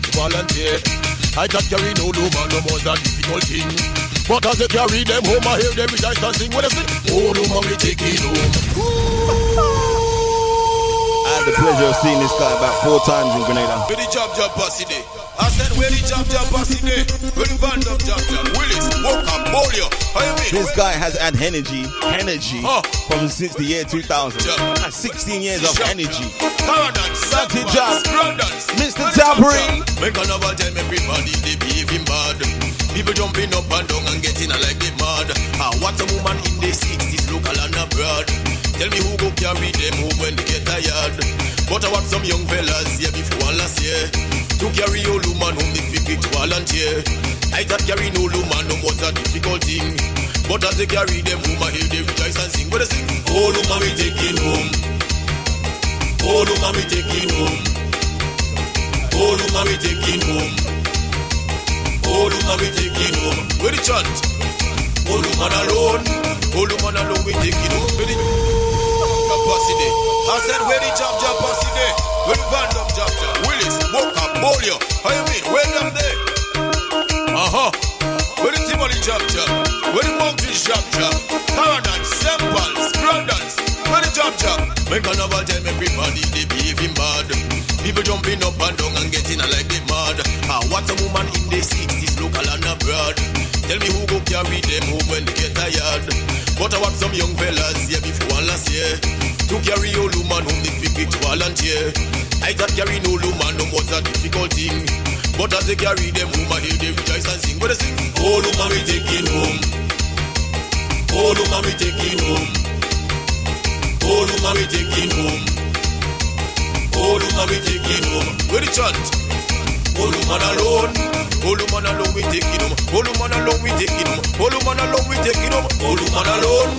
Big volunteer. I can carry no woman no more than difficult thing. But as they carry them home, I hear them rejoice and sing. What I say? Oh, woman, we take it home. Had the pleasure of seeing this guy about four times in Grenada. Where the job job? I said where the job job pass day? Where the van job job job? Willis, Walker, Bolio. How? This guy has had energy, energy from since the year 2000. That's 16 years of energy. Paradise, Santi Job, Mr. Tapri. When carnival time, everybody they behaving bad. People jumping up and down and getting a like they mad. Ah, what a woman in the 60s, local and abroad. Tell me who go carry them home when they get tired. But I want some young fellas here before last year. To carry old woman home if we pick volunteer. I thought carry no woman no was a difficult thing. But as they carry them home, I hear them rejoice and sing. What they sing? Oh, old woman we taking home. Oh, old woman we taking home. Oh, old woman we taking home. Old woman we taking home. Where the chant? Old woman alone. Old woman alone we taking home. Day? I said where the job job pass day? Where the van job job job? Willis, Walker, Bolio. How you mean? Where them there? Uh huh. Where the Timothy job job? Where the mountain job job? Paradise, Samples, Brandons. Where the job job? When carnival time, everybody they behaving bad. People jumping up and down and getting like they mad. Ah, what a woman in the 60s, local and abroad. Tell me who go carry them home when they get tired. But I want some young fellas here before one last year. To carry old woman home, pick it volunteer. I thought carrying old woman home was a difficult thing. But as they carry them home, I hear them rejoice and sing. What they sing? Old woman we taking home. Old woman we taking home. Old woman we taking home. Old woman we taking home. Where the chant? Old woman alone. Old woman alone we taking home. Old woman alone we taking home. Old woman alone we taking home. Old woman alone.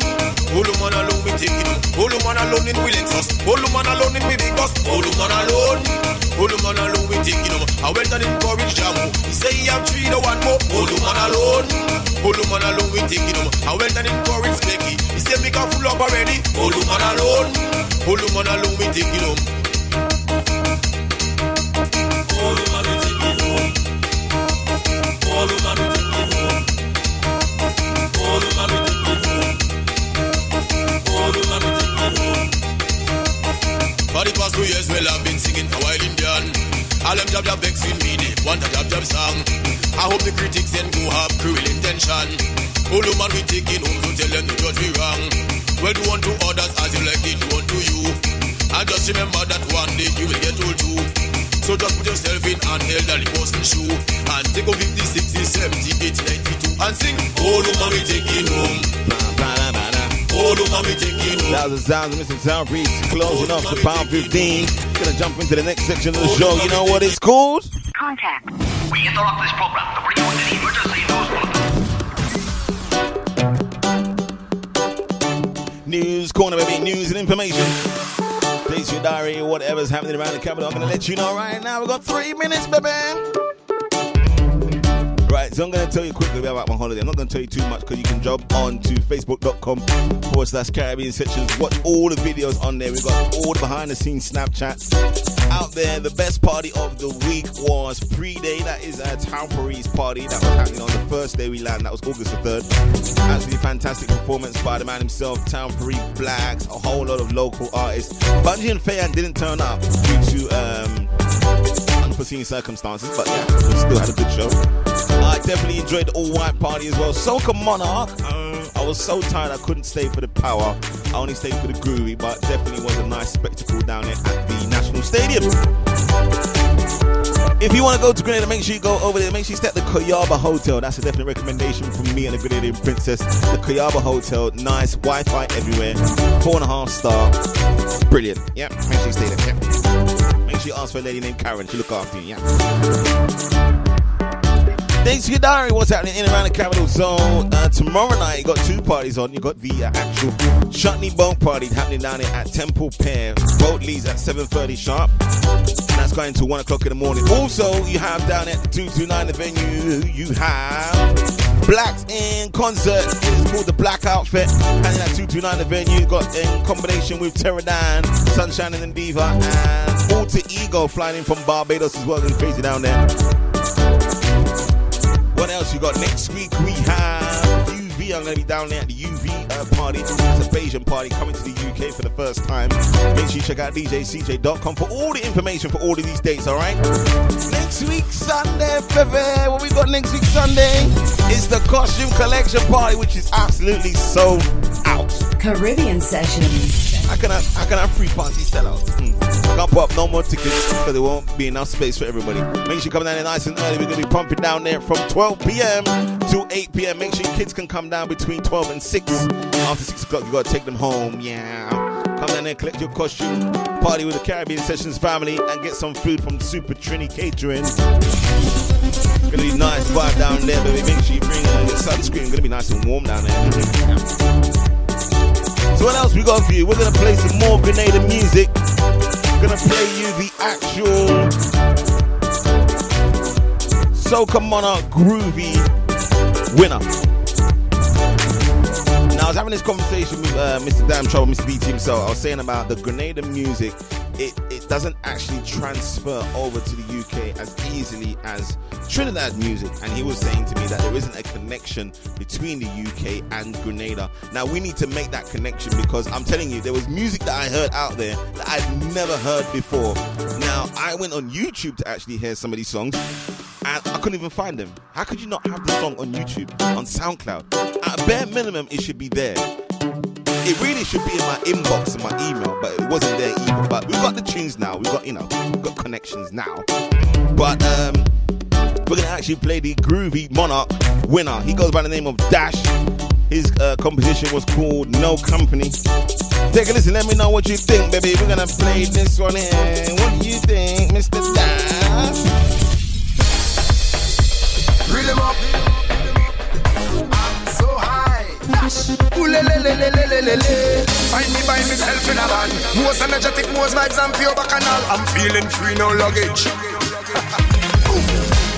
Old woman alone we taking home. Old woman alone in we Lexus. Old woman alone in we bus. Old woman alone. Old woman alone we taking home. I went and encouraged Jamu. He say he have three to one more. Old woman alone. Old woman alone we taking home. I went and encouraged Becky. He say me can full up already. Old woman alone. Old woman alone we taking home. For the past two years, well, I've been singing for while Indian. All them jab jab vexing me, they want a jab jab song. I hope the critics then go have cruel intention. Old woman we taking home, so tell them to judge me wrong. Well, do unto others as you like it, do unto you. And just remember that one day you will get old too. So just put yourself in an elderly person's shoe and take a 50, 60, 70, 80, 92 and sing. Oh, Old woman we taking home. Oh, Old woman we taking home. That was the sounds of Mr. Sound Breeze closing oh, off the Power 15. Gonna jump into the next section of the show. You know what it's called? Contact. We interrupt this program to bring you the emergency news bulletin. News corner, baby. News and information. Place your diary, whatever's happening around the capital. I'm gonna let you know right now. We've got three minutes, baby. So I'm going to tell you quickly about my holiday. I'm not going to tell you too much because you can jump on to facebook.com forward slash Caribbean Sessions. Watch all the videos on there. We've got all the behind the scenes Snapchats out there. The best party of the week was pre day. That is a Tallpree party that was happening on the first day we landed. That was August the 3rd. Absolutely fantastic performance by the man himself, Town Paris Blaxx, a whole lot of local artists. Bunji and Fay-Ann didn't turn up due to. Um, unforeseen circumstances, but yeah, we still had a good show. I definitely enjoyed the all white party as well. Soca Monarch, I was so tired I couldn't stay for the power. I only stayed for the groovy, but definitely was a nice spectacle down there at the National Stadium. If you want to go to Grenada, make sure you go over there. Make sure you stay at the Coyaba Hotel. That's a definite recommendation from me and the Grenadian Princess. The Coyaba Hotel, nice Wi-Fi everywhere, four and a half star, brilliant. Yep, make sure you stay there. Yep. Make sure you ask for a lady named Karen. She look after you. Yeah. Thanks to your diary. What's happening in and around the capital zone? Uh, tomorrow night, you got two parties on. You got the uh, actual Chutney Boat Party happening down at Temple Pier. Boat leaves at 7.30 sharp. And that's going to 1 o'clock in the morning. Also, you have down at 229 the venue, you have Blaxx in concert. It is called the Black Outfit. And at 229 the venue, got in combination with Terradan, Sunshine and Diva, and Alter Ego flying in from Barbados as well. Going crazy down there. What else you got next week? We have UV. I'm going to be down there at the UV uh, party. It's a Bajan party coming to the UK for the first time. Make sure you check out DJCJ.com for all the information for all of these dates, all right? Next week, Sunday, baby. What we got next week, Sunday? It's the Costume Collection Party, which is absolutely sold out. Caribbean Sessions. I, how can I free party sellouts? Hmm. I can't put up no more tickets because there won't be enough space for everybody. Make sure you come down there nice and early. We're going to be pumping down there from 12 p.m. to 8 p.m. Make sure your kids can come down between 12 and 6. After 6 o'clock, you got to take them home. Yeah. Come down there, collect your costume, party with the Caribbean Sessions family, and get some food from Super Trini Catering. Gonna be nice vibe down there, baby. Make sure you bring uh, your sunscreen. Gonna be nice and warm down there. So what else we got for you? We're gonna play some more Grenada music. Gonna play you the actual Soca Monarch Groovy winner. Now I was having this conversation with uh, Mr. Damn Trouble, Mr. BT himself. I was saying about the Grenada music. It, it doesn't actually transfer over to the UK as easily as Trinidad music. And he was saying to me that there isn't a connection between the UK and Grenada. Now we need to make that connection because I'm telling you, there was music that I heard out there that I've never heard before. Now I went on YouTube to actually hear some of these songs. and I couldn't even find them. How could you not have the song on YouTube, on SoundCloud? At bare minimum, it should be there. It really should be in my inbox in my email, but it wasn't there either. But we've got the tunes now. We've got you know, we've got connections now. But um, we're gonna actually play the groovy Monarch winner. He goes by the name of Dash. His uh, composition was called No Company. Take a listen. Let me know what you think, baby. We're gonna play this one. What do you think, Mr. Dash? Reel him up. Le, le, le, le, le, le, le, le. Find me by myself in a van. Most energetic, most vibes and pure bacchanal. I'm feeling free, no luggage.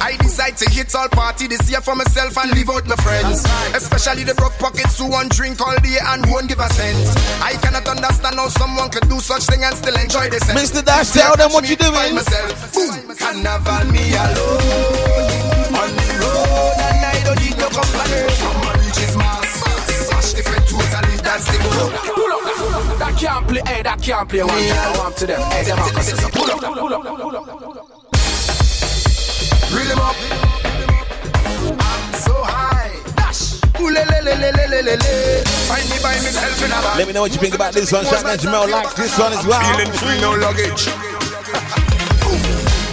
I decide to hit all party this year for myself and leave out my friends. Especially the broke pockets who want drink all day and won't give a cent. I cannot understand how someone could do such thing and still enjoy this. Mr. Dash, tell them what you doing. Myself. Boom. Carnival me alone. On the road and I don't need no company and pull up. Pull up. That can't play, hey, that can't play. One time, one to them. Hey, them Pull up, pull up, pull up, pull up. Up. I'm so high. Dash. Let me know what you think about this one. Shout out Jamel like this one as well. Feeling free, no luggage.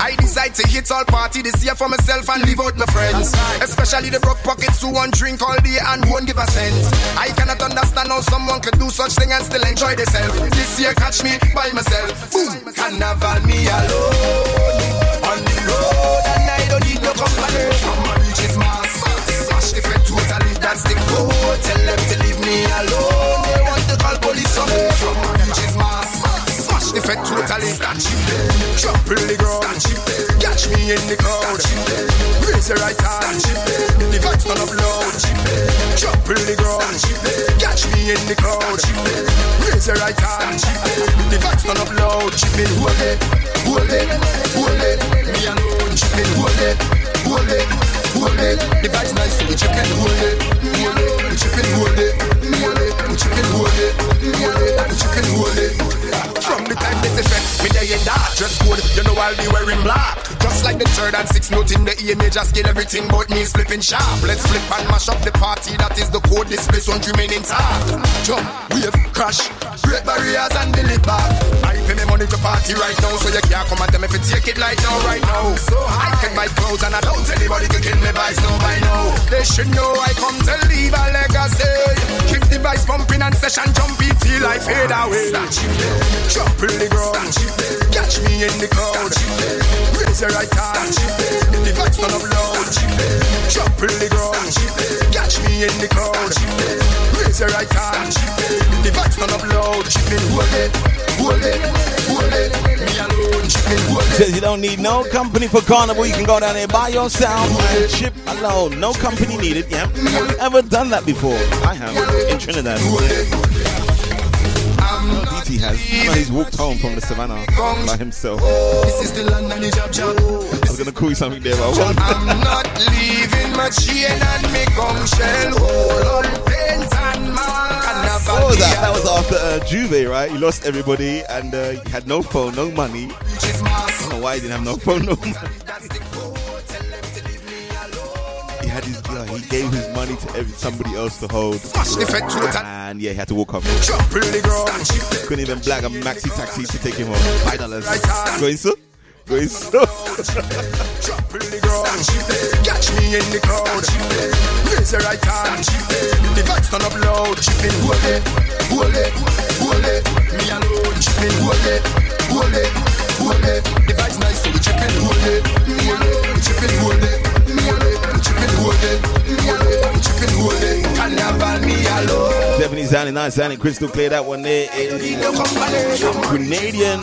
I decide to hit all party this year for myself and leave out my friends. Especially the broke pockets who want drink all day and won't give a cent. I cannot understand how someone could do such thing and still enjoy themselves. This year catch me by myself. Boom, carnival me alone. On the road and I don't need no company. My reaches mass. Smash the totally, that's the code. Tell them to leave me alone. Fit totally. Statue there. Trample the ground. Catch me in the crowd. Raise your right hand. The vibes turn up loud. Trample the ground. Catch me in the crowd. Raise your right hand. The vibes turn up loud. Chipping hold it, hold it, hold it. Me alone. Chipping hold it, hold it, hold it. The vibes nice, so we chipping hold it, hold it. We chipping hold it, hold it. We chipping hold it, hold it. We chipping hold it. From the time this effect, me day in that dress code, you know I'll be wearing black. Just like the third and sixth note in the E major scale, everything but me is flipping sharp. Let's flip and mash up the party, that is the code. This place won't remain intact. Jump, wave, crash, break barriers and deliver. I pay me money to party right now, so you can't come tell me if you take it like now, right now. So I can buy clothes and I don't anybody can kill me vibes no by now. They should know I come to leave a legacy. Keep the vibes pumping and session jumpy till I fade away. Trample the ground, catch me in the crowd. Raise your right hand, the vibes turn up loud. Trample the ground, catch me in the crowd. Raise your right hand, the vibes turn up loud. Chipping hold it, hold it, hold it. Me alone, chipping hold it. Says you don't need no company for carnival. You can go down there by yourself and chip alone. No company needed. Yeah. Have you ever done that before? I have in Trinidad. No, DT has. No, he's walked home from the savannah by himself. This is the land and the job job. I was gonna call you something there, but I won't. I'm not leaving my chain and me gum shell hold on paint and mark. What was that? That was after uh, J'ouvert, right? He lost everybody and uh, he had no phone, no money. I don't know why he didn't have no phone, no money. He had his, he gave his money to every, somebody else to hold. And yeah, he had to walk off. Couldn't even black a maxi taxi to take him home. Five dollars. Going so? Going so? Catch me in the crowd. Raise your right hand. The vibes turn up loud. Chipping hold it, hold it, hold it. Me alone. Chipping hold it, hold it, hold it. The vibes nice, so we chipping hold it, hold it. Chipping hold it, Definitely sounding nice, sounding crystal clear. That one there is Grenadian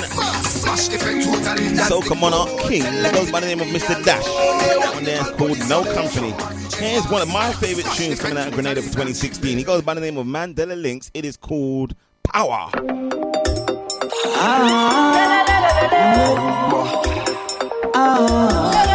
Soca Monarch King. That goes by the name of Mr. Dash. That one there is called No Company. Here's one of my favorite tunes coming out of Grenada for 2016. He goes by the name of Mandella Linkz. It is called Power. And I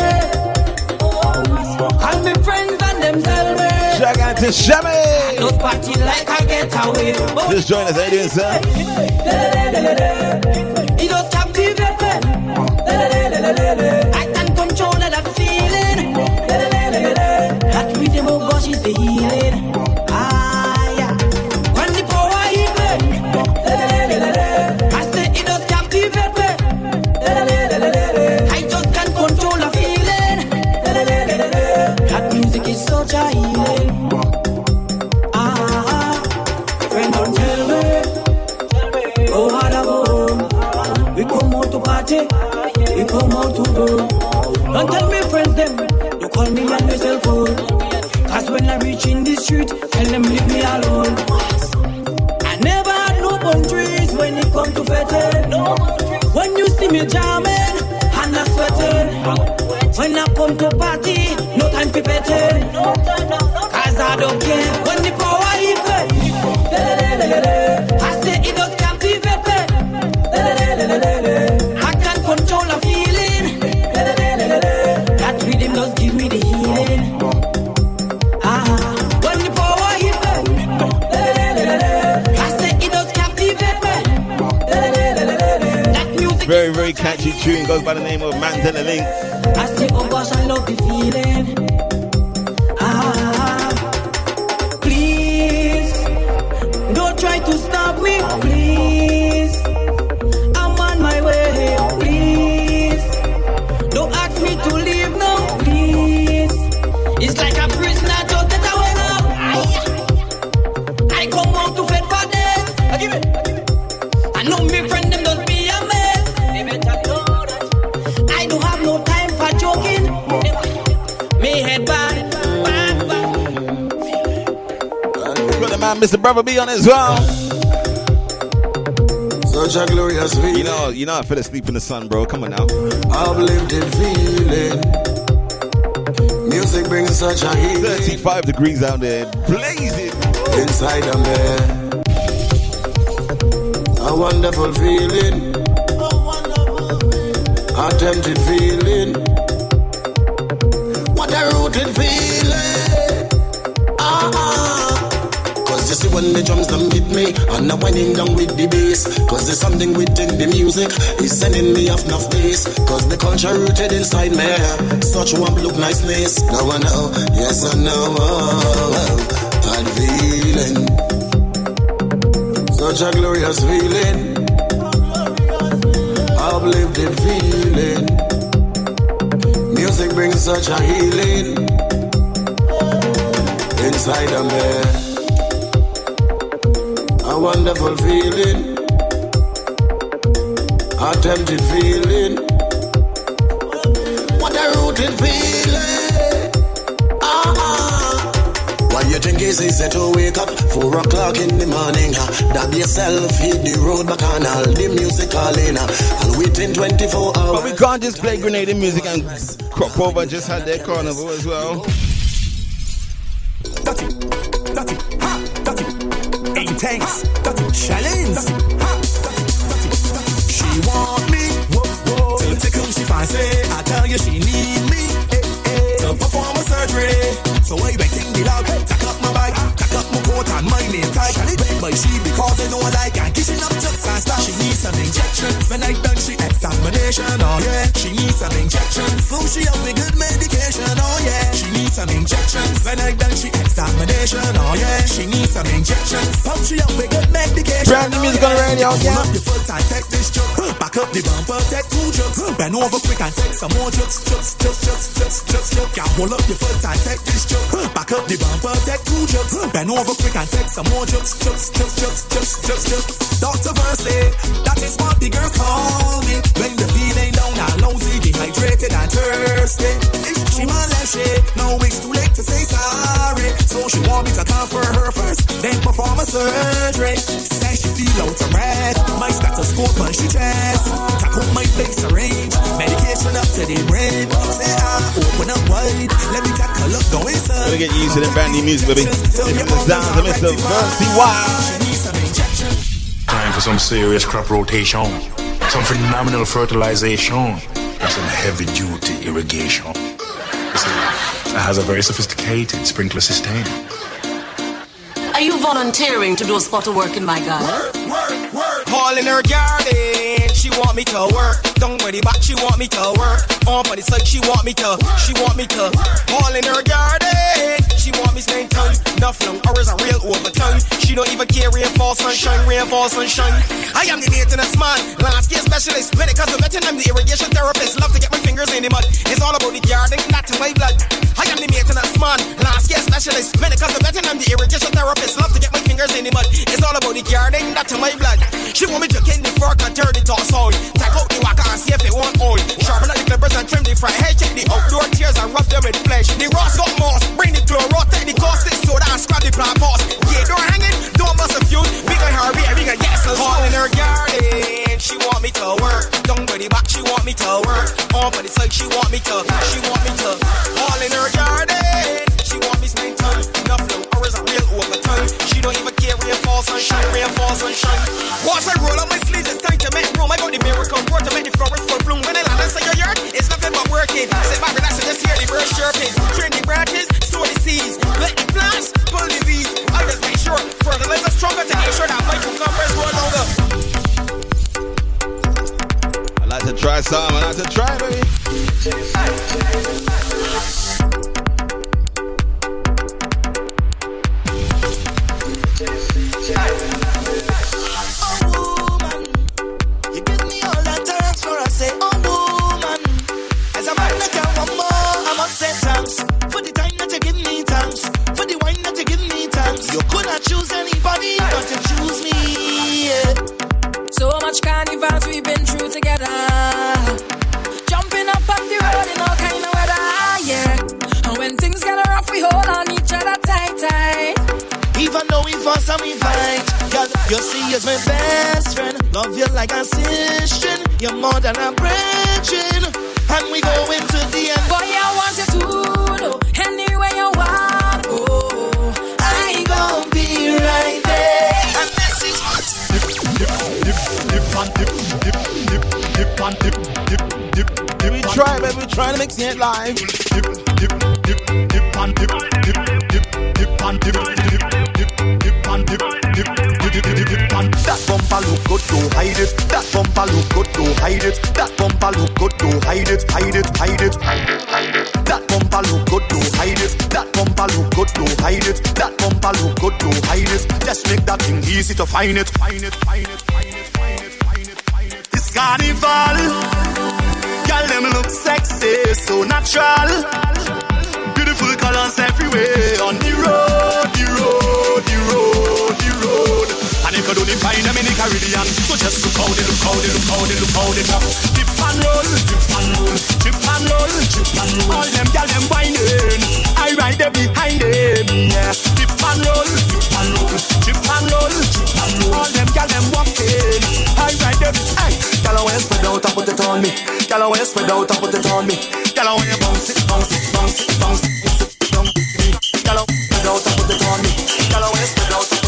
All my friends and them tell me. Shout out to. Those party like I get away. Just join us. How you doing, sir? It just captivate alone. I never had no boundaries when it come to fetting. When you see me jamming, and I sweating. When I come to party, no time for betting. Cause I don't care when the power me. I say it does captivate Very, catchy tune. Goes by the name of Mandella Link. I say, oh gosh, I love the feeling. Mr. Brother B on as well. Such a glorious feeling. You know, you know, I fell asleep in the sun, bro. Come on now. Uplifted feeling. Music brings such a healing. 35 degrees out there, blazing. Inside of me. A wonderful feeling. A tempted feeling. What a rooted feeling. When the drums them hit me. And I'm winding down with the bass Cause there's something within the music. Is sending me off enough pace Cause the culture rooted inside me. Such one look niceness Now I know, yes I know. I'm feeling. Such a glorious feeling. I've lived the feeling. Music brings such a healing. Inside of me wonderful feeling, a tempted feeling. What a rooted feeling. Ah, ah. What you think is easy to wake up four o'clock in the morning? Uh, dab yourself, hit the road back and all the music calling. Uh, and within 24 hours. But we can't just play Grenadian music and crop over just had their carnival as well. Intense, challenge. She want me to tickle she fancy. I tell you she need me eh, eh. to perform a surgery. So I waiting the dog, tack up my coat and my name by she because know I like and kissing up just fast. She needs some injection. When I done she examination, oh yeah. She needs some injection. So she have me good medication, oh yeah. She needs some injection. When I done she examination, oh yeah. She needs some injection. Pump she up with good medication. Brand new oh, music on the radio, yeah. Pull up your foot and take this jerk. Back up the bumper, take two jerks. Bend over quick and take some more jerks. Jerks, jerks, jerks, jerks, jerks, jerks. Yeah, pull up your foot and take this jerk. Back up the bumper, take two jerks. Bend over quick and take some more jerks. Jerks, jerks, jerks, jerks, jerks, jerks. Dr. Verse, that is what the girls call me. When the feeling down and lousy, dehydrated and thirsty. If she my left shade, no it's too late to say sorry. So she want me to come for her first, then perform a surgery. Say she feel out of breath, my stethoscope on she chest. Tack up my face arrange, medication up to the brain. Say I open up wide, let me take a look go inside. Gotta get used to them brand new music, baby. The sounds of Mr. Versi Wild. Time for some serious crop rotation, some phenomenal fertilization, and some heavy duty irrigation. See, it has a very sophisticated sprinkler system. Are you volunteering to do a spot of work in my garden? Work, work, work. All in her garden, she want me to work. Don't worry back, she want me to work. On for the side, she want me to, she want me to. All in her garden, she want me spend time. Enough long hours a real overtime. She don't even care rainfall, sunshine, rainfall, sunshine. I am the maintenance man, landscape specialist. When it comes to vetting, I'm the irrigation therapist. Love to get my fingers in the mud. It's all about the garden, not in my blood. I am the maintenance man, landscape specialist. When it comes to vetting, I'm the irrigation therapist. Love to get my fingers in the mud. It's all about the garden, not in my blood. She want me to get the fork and turn it toss on. Take out the waka and see if it want oil. Sharpen up the clippers and trim the front head. Check the outdoor tears and rough them with flesh. The Ross got moss. Bring the chloro, take the caustic soda and scrap the plant boss. Yeah, door hanging, don't bust a fuse. We gon' hurry, we gon' get some. All in her garden, she want me to work. Don't worry back, she want me to work. On for the side, she want me to, she want me to. All in her garden, she want me spend time. Enough long hours a real overtime. She don't even care rainfall, sunshine, rainfall, sunshine. Once I roll up my sleeves, it's time to make room. I got the miracle word to make the flowers When land your yard, nothing but working. Just hear the birds chirping. Train the branches, store the seeds. Let the plants pull the weeds. I just make sure fertilizer stronger to that my cucumbers grow longer. I like to try some. I like to try, baby. Carnivals we've been through together. Jumping up on the road in all kind of weather, yeah. And when things get rough, we hold on each other tight, tight. Even though we fuss and we fight, girl, you see as my best friend. Love you like a sister. You're more than a brethren. And we go into the end. Boy, I want you to know anywhere We try, baby. We trying to mix it live. That bumper look good, don't hide it. That bumper look good, don't hide it. That bumper look good, don't hide it, hide it, hide it. That bumper look good, don't hide it. That bumper look good, don't hide it. That bumper look good, don't hide it. Just make that thing easy to find it, find it, find it, find it, carnival, girl them look sexy, so natural. Beautiful colors everywhere on the road, the road, the road, the road. And you could only find them in the Caribbean. So just look how they look how they look how they look how they drop. Dip and roll, dip and roll, dip and roll, dip and roll. All them gal them whining, I ride them behind them. Yeah, dip and roll, dip and roll, dip and roll, dip and roll. All them gal them walking, I ride them. Hey, gal I wanna spread out and put it on me. Gal I wanna spread out and put it on me. Gal I wanna bounce it, bounce it, bounce it, bounce it. bounce Gal I spread out and put it on me. Gal I wanna spread out and put it on me.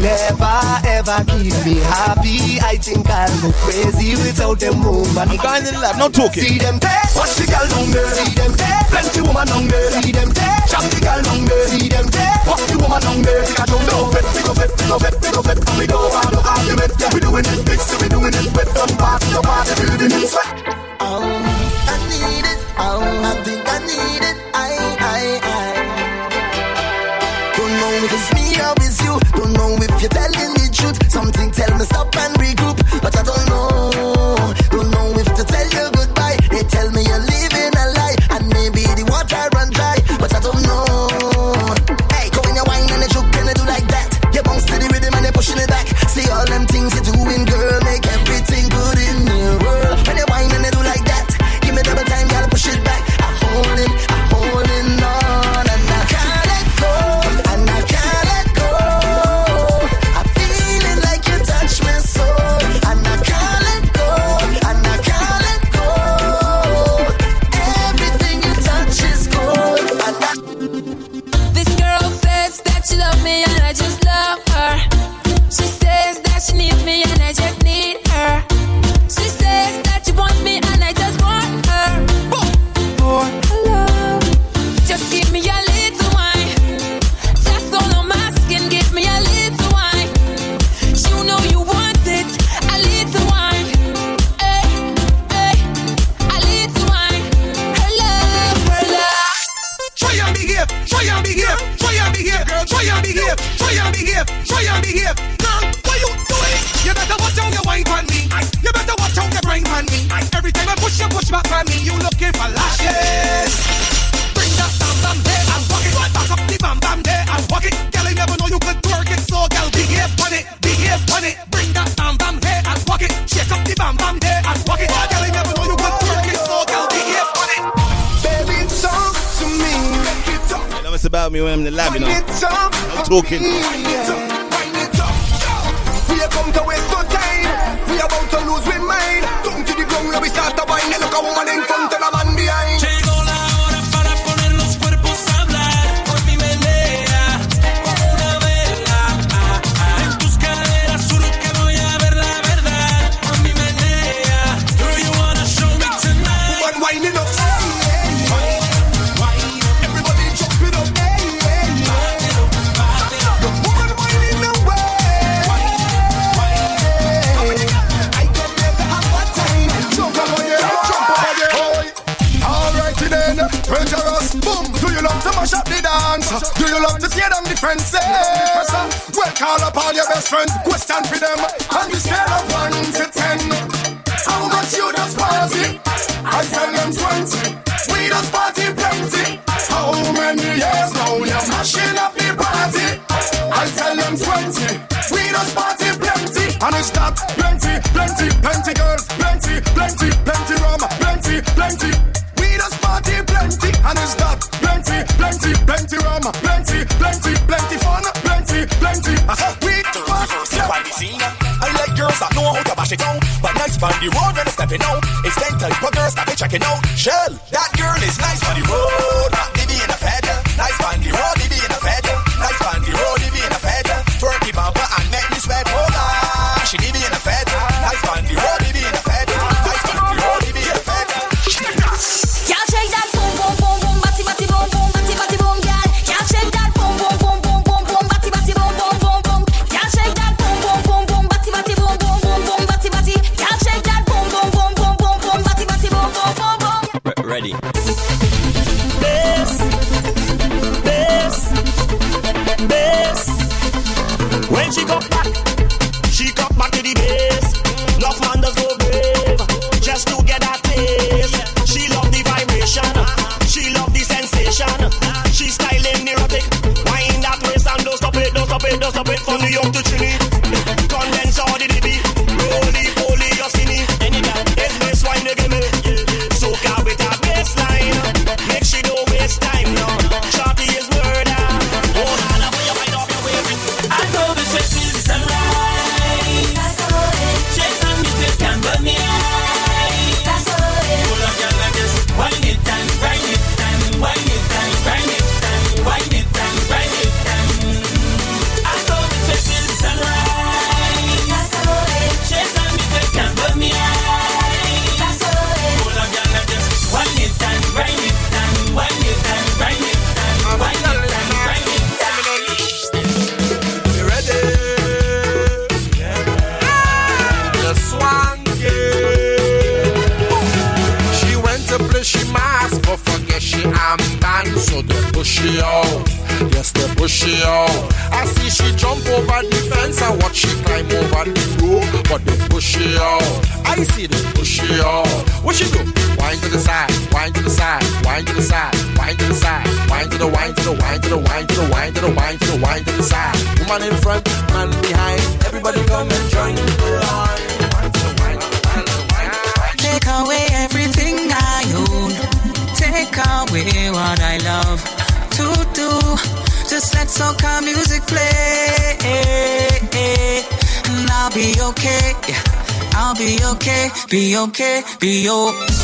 never ever keep me happy. I think I'll go crazy without them woman. I'm going in love, not talking. See them there, watch the girl down there. See them there, plenty woman down there. See them there, chop the girl down there. See them there, watch the woman down there. Pick a jump, no bet, pick up it, pick up it, pick up it. We don't have no argument. Yeah, we doing it, big, so we doing it. With them party, the party, building in sweat. Oh, I need it. Oh, I think I need it. Hey, be checking out. Shell, that girl is nice on the road. Not me being a feather. Nice on. be okay, be okay.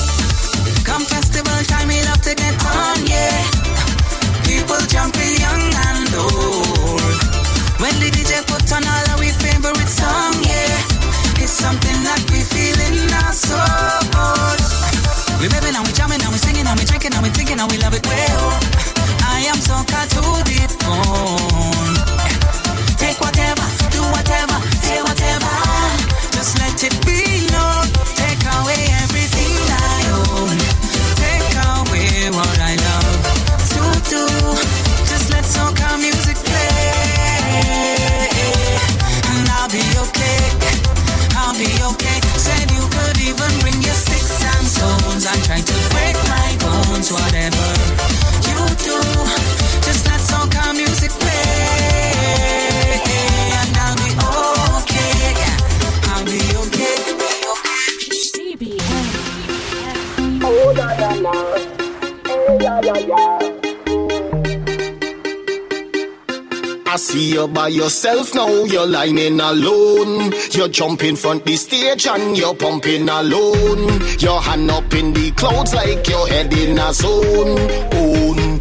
I see you by yourself now, you're lining alone. You jump in front the stage and you're pumping alone. Your hand up in the clouds like your head in a zone. Own,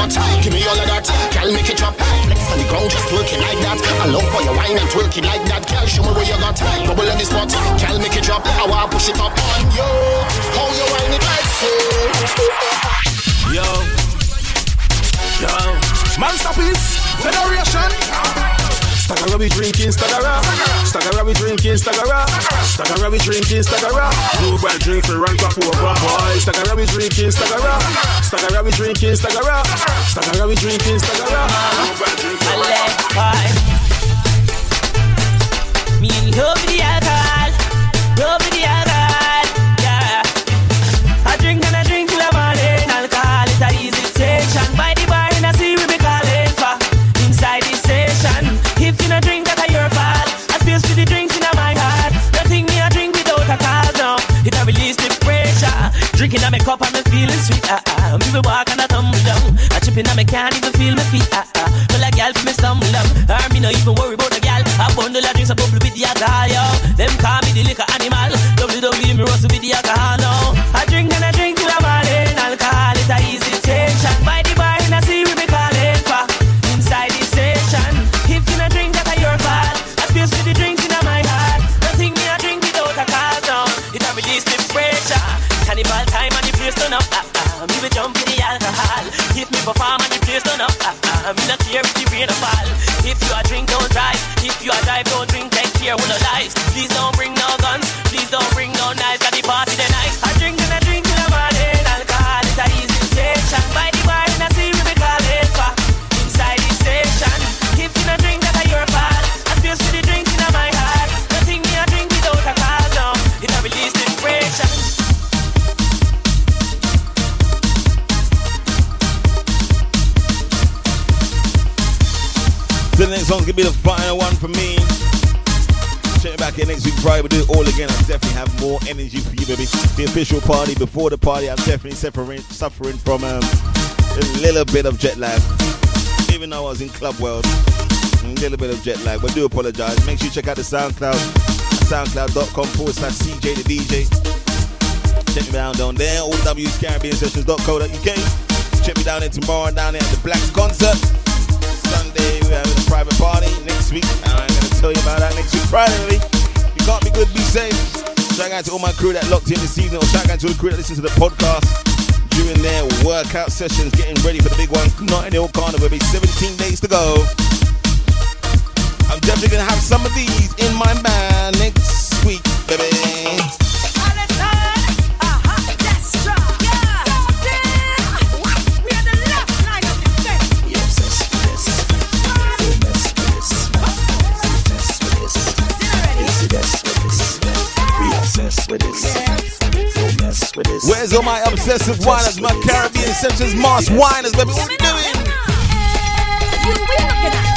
On. Give me all of that. Girl, make it drop. Flex on the ground, just twerking like that. I love for your wine and twerking like that. Girl, show me where you got. Bubble on the spot. Girl, make it drop. I want push it up on you. How you wine it like so? Yo, yo, man, stop this. Federation. Stagger we drinking, stagger. Stagger we drinking, stagger. Stagger we drinking, stagger. Blue bell drink for run top over boy. Stagger we drinking, stagger. Stagger we drinking, stagger. Stagger we drinking, stagger. Blue bell drink for run top Me and you over the Drinking on my cup and me feeling sweet, ah ah. Me be walk and I tumble down. I chipping on me can't even feel my feet, ah ah. Well, a gal for me stumble down. Or me no even worry about the gal. A bundle of drinks, a bubble with the alcohol. Them call me the liquor animal. WWE me rustle with the alcohol, no. I the turn up. Ah, ah. Me not care if the rain fall. If you a drink, don't drive. If you a drive, don't drink. Take care with no lies. Please don't bring Gonna be the final one for me. Check back in next week Friday. We'll do it all again. I definitely have more energy for you, baby. The official party before the party. I'm definitely suffering suffering from um, a little bit of jet lag. Even though I was in club world, a little bit of jet lag. But do apologize. Make sure you check out the SoundCloud, soundcloud.com forward slash CJ the DJ. Check me down down there. All Caribbean Sessions.co.uk. Check me down there tomorrow down there at the Blaxx concert. We're having a private party. Next week I'm gonna tell you about that next week Friday. You can't be good, be safe. Shout out to all my crew that locked in this evening, or shout out to the crew that listen to the podcast during their workout sessions, getting ready for the big one. Notting Hill Carnival, baby. 17 days to go. I'm definitely gonna have some of these in my band next week, baby. Where's all my obsessive whiners, my Caribbean Sessions mas whiners, baby? What we doing? You never